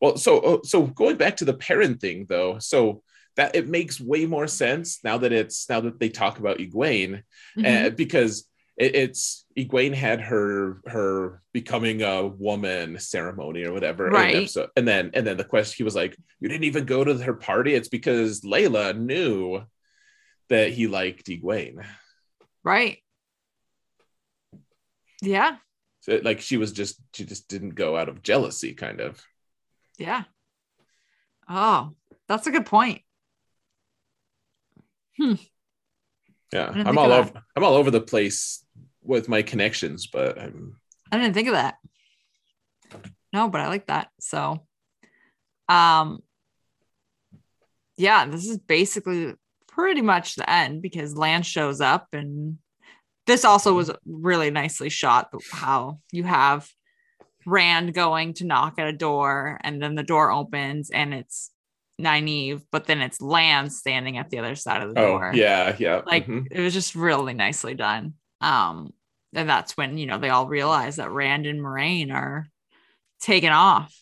well, so oh, so going back to the Perrin thing though, so that it makes way more sense now that it's now that they talk about Egwene, mhm. uh, because it, it's Egwene had her her becoming a woman ceremony or whatever, Right. episode. and then and then the question he was like, "You didn't even go to her party." It's because Laila knew that he liked Egwene, right. Yeah. so, like she was just she just didn't go out of jealousy, kind of. Yeah. Oh, that's a good point. Yeah, I'm all over I'm all over the place with my connections, but I'm I didn't think of that. No, but I like that. So, um, yeah, this is basically pretty much the end because Lan shows up and this also was really nicely shot how you have Rand going to knock at a door and then the door opens and it's Nynaeve, but then it's Lan standing at the other side of the Oh, door. yeah, yeah. Like mhm. it was just really nicely done. Um, and that's when you know they all realize that Rand and Moiraine are taken off.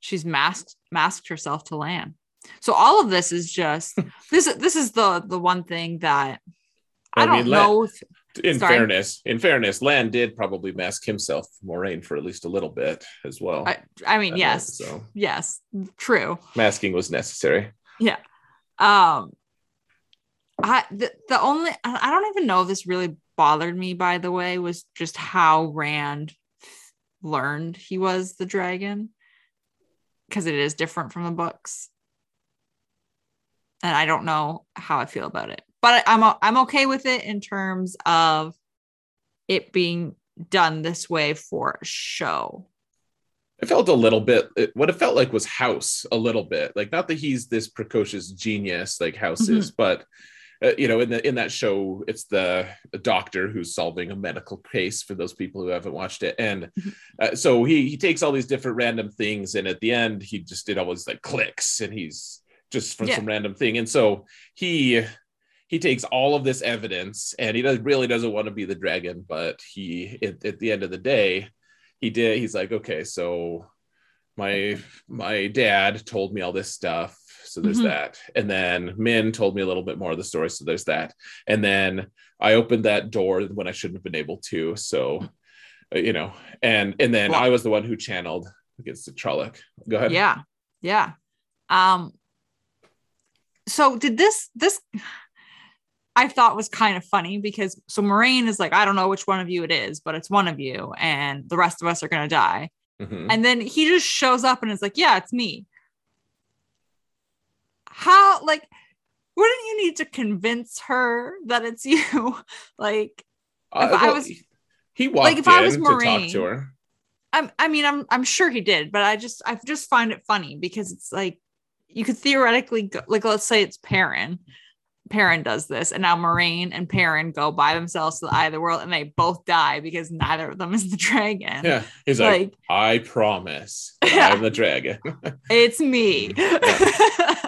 She's masked masked herself to Lan. So all of this is just this. This is the the one thing that I, I don't mean, Lan- know. If, in sorry. fairness, in fairness, Lan did probably mask himself Moiraine for at least a little bit as well. I, I mean, I yes, know, so yes, true. masking was necessary. Yeah. Um, I the, the only I I don't even know if this really bothered me. By the way, was just how Rand learned he was the dragon because it is different from the books, and I don't know how I feel about it. But I'm I'm okay with it in terms of it being done this way for a show. It felt a little bit. It, what it felt like was House a little bit. Like not that he's this precocious genius like House is, Mm-hmm. but uh, you know, in the in that show, it's the, doctor who's solving a medical case for those people who haven't watched it, and Mhm. uh, so he he takes all these different random things, and at the end, he just it always like clicks, and he's just from Yeah. some random thing, and so he he takes all of this evidence, and he does really doesn't want to be the dragon, but he at, at the end of the day, he did. He's like, okay, so my my dad told me all this stuff so there's Mhm. that and then min told me a little bit more of the story so there's that and then i opened that door when i shouldn't have been able to so uh, you know and and then Well- i was the one who channeled against the trolloc go ahead Yeah. Yeah. Um so did this this I thought was kind of funny because so Moiraine is like, I don't know which one of you it is, but it's one of you, and the rest of us are gonna die. Mhm. And then he just shows up and is like, Yeah, it's me. How like wouldn't you need to convince her that it's you? like Uh, if I was- he walked like, if I was in to talk to her I'm, I mean, I'm, I'm sure he did, but I just, I just find it funny because it's like, you could theoretically go, like, let's say it's Perrin. Perrin does this, and now Moiraine and Perrin go by themselves to the eye of the world, and they both die because neither of them is the dragon. yeah he's like, like i promise i'm the dragon it's me.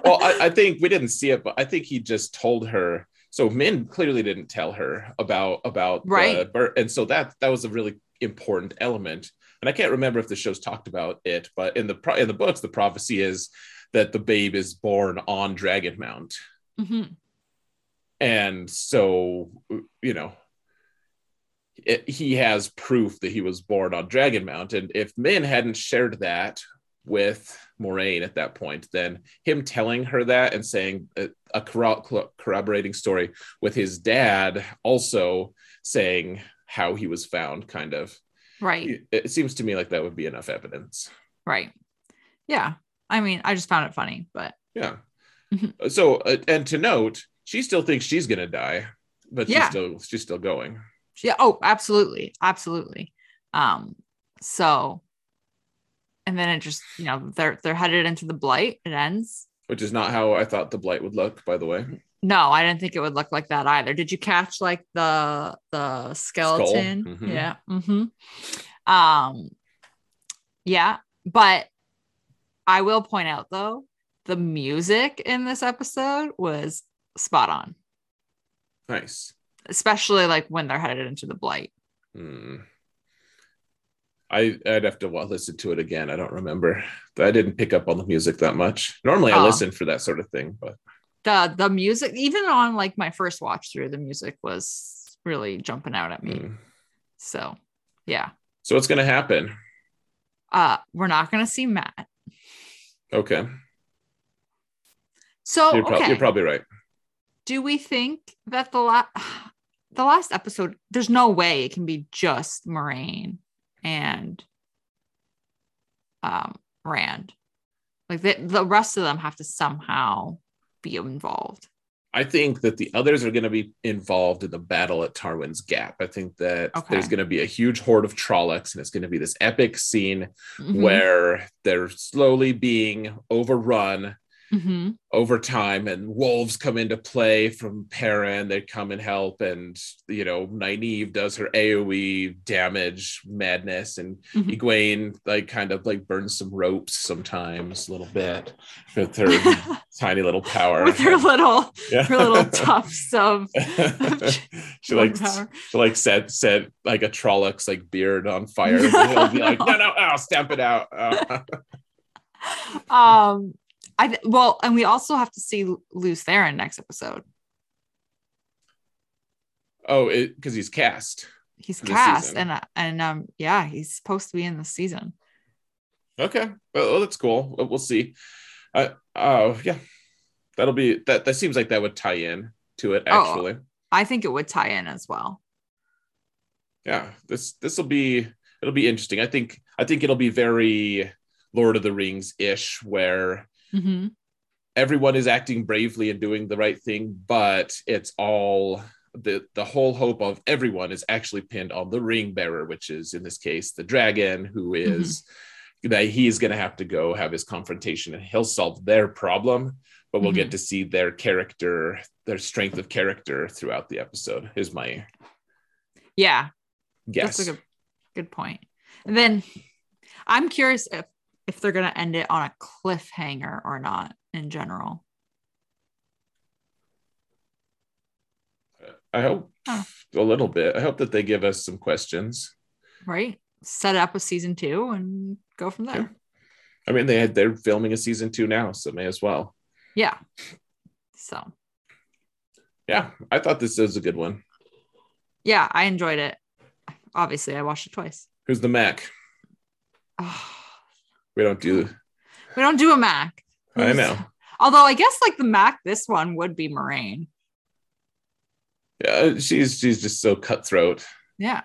well I, I think we didn't see it but i think he just told her so min clearly didn't tell her about about Right. birth and so that that was a really important element and i can't remember if the show's talked about it but in the in the books the prophecy is that the babe is born on dragon mount Mhm. And so you know it, he has proof that he was born on dragon mount and if min hadn't shared that with Moiraine at that point then him telling her that and saying a, a corro- corroborating story with his dad also saying how he was found kind of Right. it, it seems to me like that would be enough evidence Right. Yeah. I mean, I just found it funny, but yeah so uh, and to note she still thinks she's gonna die but she's still she's still going yeah. Oh, absolutely. Absolutely. Um, so, and then it just, you know, they're, they're headed into the blight. It ends. which is not how I thought the blight would look, by the way. No, I didn't think it would look like that either. Did you catch like the the skeleton? Mhm. Yeah. hmm Um yeah, but I will point out though, the music in this episode was spot on, Nice. especially like when they're headed into the blight. Hmm. I I'd have to listen to it again. I don't remember. I didn't pick up on the music that much. Normally, I Oh. listen for that sort of thing, but The the music, even on like my first watch through, the music was really jumping out at me. hmm. So yeah. so what's gonna happen? Uh we're not gonna see Mat. Okay, So you're, prob- okay. you're probably right. Do we think that the last the last episode there's no way it can be just Moiraine and um Rand like the, the rest of them have to somehow be involved I think that the others are going to be involved in the battle at Tarwin's Gap. I think that Okay. there's going to be a huge horde of Trollocs, and it's going to be this epic scene Mhm. where they're slowly being overrun hmm over time and wolves come into play from Perrin. They come and help, and you know, Nynaeve does her AoE damage madness, and Mhm. Egwene like kind of like burns some ropes sometimes a little bit with her tiny little power. with her little yeah. her little tufts of she like power. she like set set like a Trollocs like beard on fire. and he'll be like, no, no I'll stamp it out. Oh. um I well, and we also have to see Lews Therin next episode. oh, because he's cast. He's cast, season. and and um yeah, he's supposed to be in the season. Okay, well, that's cool. We'll see. Uh, oh yeah, that'll be that. That seems like that would tie in to it. Oh. Actually, I think it would tie in as well. yeah. This this will be it'll be interesting. I think I think it'll be very Lord of the Rings ish, where Mhm. everyone is acting bravely and doing the right thing, but it's all the the whole hope of everyone is actually pinned on the ring bearer, which is in this case the dragon, who is that he's going to have to go have his confrontation and he'll solve their problem. But we'll get to see their character, their strength of character throughout the episode. Is my Yeah, yes, that's a good good point. And then I'm curious if if they're gonna end it on a cliffhanger or not in general. I hope Oh. a little bit. I hope that they give us some questions. Right? Set up a season two and go from there. Yeah. I mean, they had they're filming a season two now, so may as well. Yeah. So Yeah, I thought this was a good one. yeah, I enjoyed it. Obviously, I watched it twice. Who's the Mac? Oh, We don't do. we don't do a Mac. I know. Although I guess like the Mac, this one would be Moiraine. Yeah, she's she's just so cutthroat. Yeah.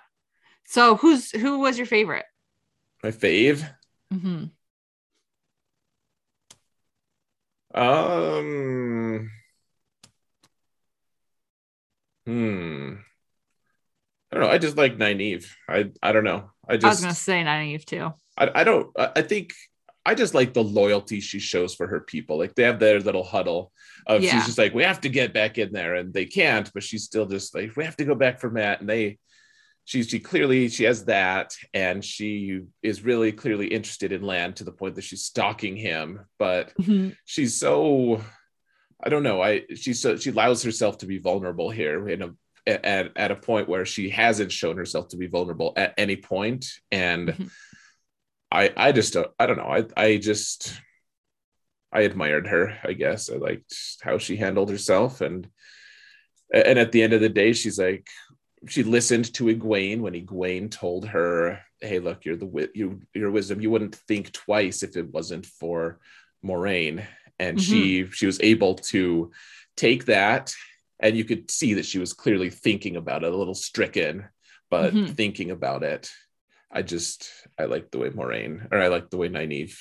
So who's who was your favorite? My fave. hmm Um. Hmm. I don't know. I just like Nynaeve. I I don't know. I just I was gonna say Nynaeve too. I, I don't I think I just like the loyalty she shows for her people. Like they have their little huddle of Yeah. she's just like, we have to get back in there, and they can't, but she's still just like, we have to go back for Mat. And they she she clearly she has that, and she is really clearly interested in Lan to the point that she's stalking him, but Mhm. she's so I don't know. I she's so she allows herself to be vulnerable here in a at, at a point where she hasn't shown herself to be vulnerable at any point and Mhm. I I just don't I don't know. I I just I admired her, I guess. I liked how she handled herself and and at the end of the day she's like she listened to Egwene when Egwene told her, "Hey, look, you're the wi- you your wisdom. You wouldn't think twice if it wasn't for Moiraine." And she she was able to take that, and you could see that she was clearly thinking about it, a little stricken, but Mhm. thinking about it. I just I like the way Moiraine or I like the way Nynaeve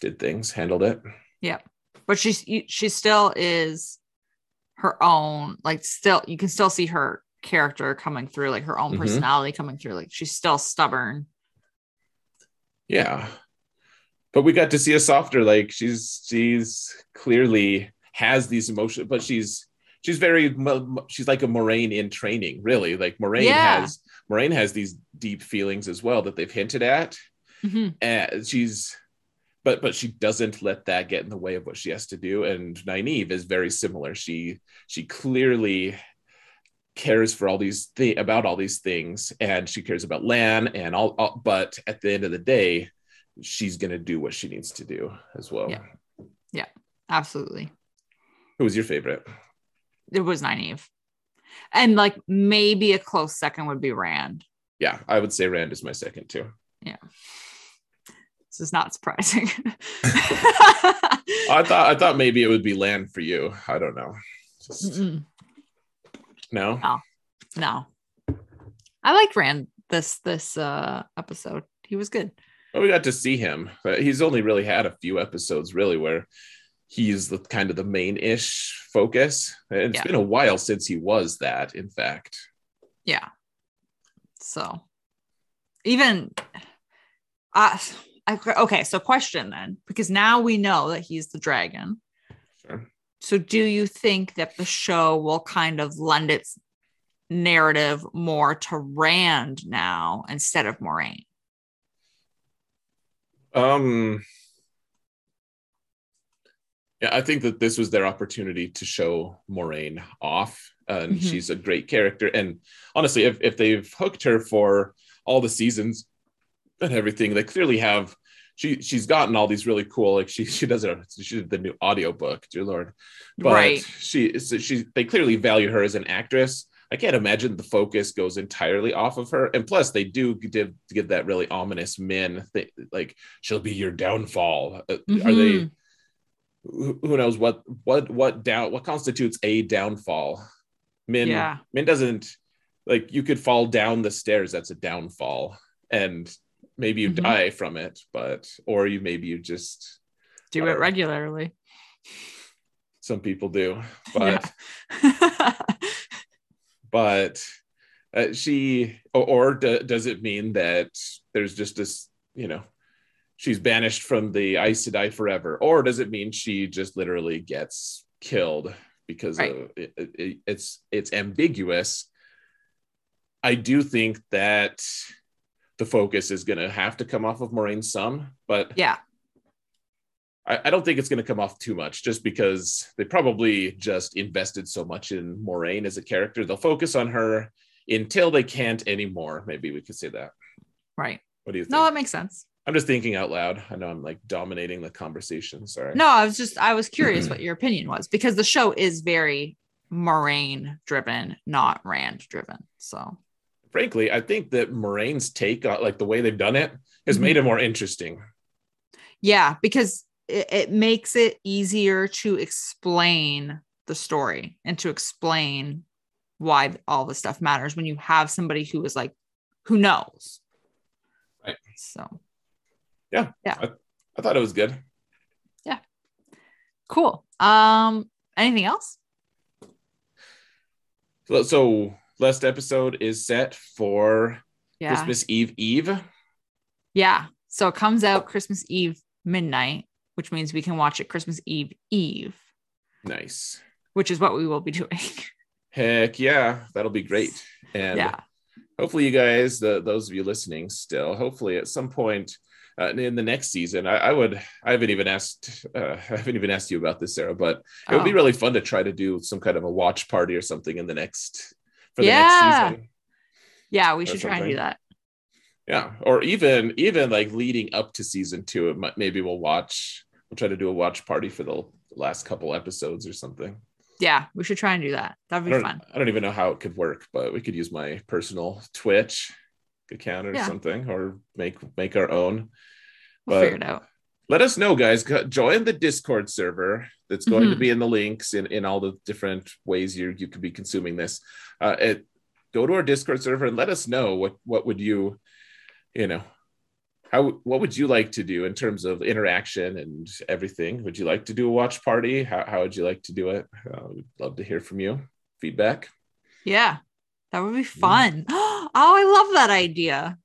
did things, handled it. Yeah. But she's she still is her own. Like still, you can still see her character coming through, like her own Mhm. personality coming through. Like she's still stubborn. Yeah. But we got to see a softer, like she's she's clearly has these emotions, but she's she's very she's like a Moiraine in training, really. Like Moiraine Yeah. has Moiraine has these deep feelings as well that they've hinted at. Mhm. And she's but but she doesn't let that get in the way of what she has to do. And Nynaeve is very similar. She she clearly cares for all these thi- about all these things and she cares about Lan and all, all but at the end of the day she's going to do what she needs to do as well. Yeah. Absolutely. Who was your favorite? It was Nynaeve. And like maybe a close second would be Rand. Yeah, I would say Rand is my second too. Yeah. This is not surprising. I thought I thought maybe it would be Lan for you. I don't know. Just, Mm-mm. no. no. I liked Rand this this uh episode. He was good. Well, we got to see him. But he's only really had a few episodes really where he's the kind of the main-ish focus. And It's Yeah. been a while since he was that, in fact. Yeah. So even I I, okay, so question then, because now we know that he's the dragon. Sure. So do you think that the show will kind of lend its narrative more to Rand now instead of Moiraine? Um, yeah, I think that this was their opportunity to show Moiraine off, and Mhm. she's a great character. And honestly, if if they've hooked her for all the seasons and everything, they clearly have. She she's gotten all these really cool like she she does it she did the new audiobook dear lord but right. she so she they clearly value her as an actress i can't imagine the focus goes entirely off of her and plus they do give give that really ominous men like she'll be your downfall Uh, are they Mhm. Who who knows what what what down what constitutes a downfall min Yeah. min doesn't like you could fall down the stairs that's a downfall and maybe you Mhm. die from it but or you maybe you just Do it or- regularly. some people do but Yeah. but uh, she or, or d- does it mean that there's just this you know she's banished from the ice to die forever or does it mean she just literally gets killed because Right. of, it, it- it's it's ambiguous i do think that the focus is going to have to come off of Moiraine some but yeah. I, I don't think it's going to come off too much just because they probably just invested so much in Moiraine as a character. They'll focus on her until they can't anymore. Maybe we could say that. Right. What do you think? No, that makes sense. I'm just thinking out loud. I know I'm like dominating the conversation. Sorry. No, I was just I was curious what your opinion was because the show is very Moiraine driven, not Rand driven. So Frankly, I think that Moiraine's take on like the way they've done it has Mhm. made it more interesting. yeah, because it, it makes it easier to explain the story and to explain why all this stuff matters when you have somebody who is like who knows. Right. So I thought it was good. Yeah. Cool. Um, anything else? So, so last episode is set for Yeah. Christmas Eve Eve. Yeah. So it comes out Christmas Eve midnight, which means we can watch it Christmas Eve Eve, Nice. which is what we will be doing. Heck yeah, that'll be great. And yeah. hopefully you guys the, those of you listening still hopefully at some point uh, in the next season I, I would i haven't even asked uh, i haven't even asked you about this sarah but it would be Oh. really fun to try to do some kind of a watch party or something in the next for the Yeah. next season Yeah, we should try and do that. yeah or even even like leading up to season two it might, maybe we'll watch we'll try to do a watch party for the last couple episodes or something Yeah, we should try and do that. That'd be don't, fun. I don't even know how it could work, but we could use my personal Twitch account or Yeah. something, or make make our own. We'll but- figure it out. Let us know, guys. Join the Discord server. That's going to Mhm. be in the links in, in all the different ways you you could be consuming this. Uh, it, go to our Discord server and let us know what what would you, you know, how what would you like to do in terms of interaction and everything? Would you like to do a watch party? How how would you like to do it? Uh, we'd love to hear from you. Feedback. Yeah, that would be fun. Oh, I love that idea.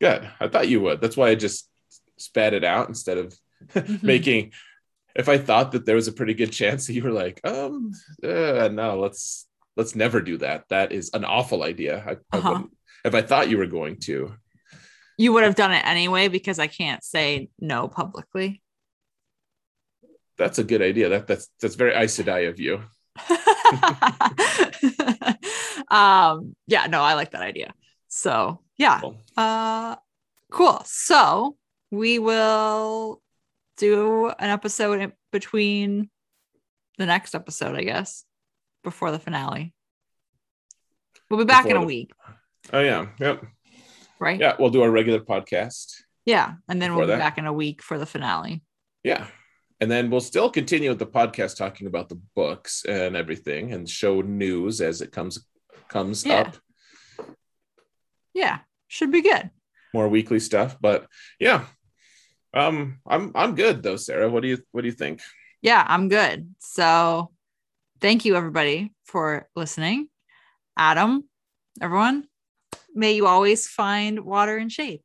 Good. I thought you would. That's why I just spat it out instead of Mhm. making. If I thought that there was a pretty good chance that you were like, um, uh, no, let's let's never do that. That is an awful idea. I, I Uh-huh. wouldn't- if I thought you were going to, You would have done it anyway because I can't say no publicly. that's a good idea. That that's that's very Aes Sedai of you. um, yeah, no, I like that idea. So yeah. Cool. Uh cool. So we will do an episode in between the next episode, I guess, before the finale. We'll be back in a the- week, Oh yeah, yep, right? yeah. We'll do our regular podcast. Yeah. And then we'll be that. back in a week for the finale. Yeah. And then we'll still continue with the podcast talking about the books and everything and show news as it comes comes Yeah. up. Yeah. Should be good. more weekly stuff. But yeah, um, I'm I'm good though, Sarah. What do you what do you think? Yeah, I'm good. So thank you everybody for listening. Adam, everyone, may you always find water and shade.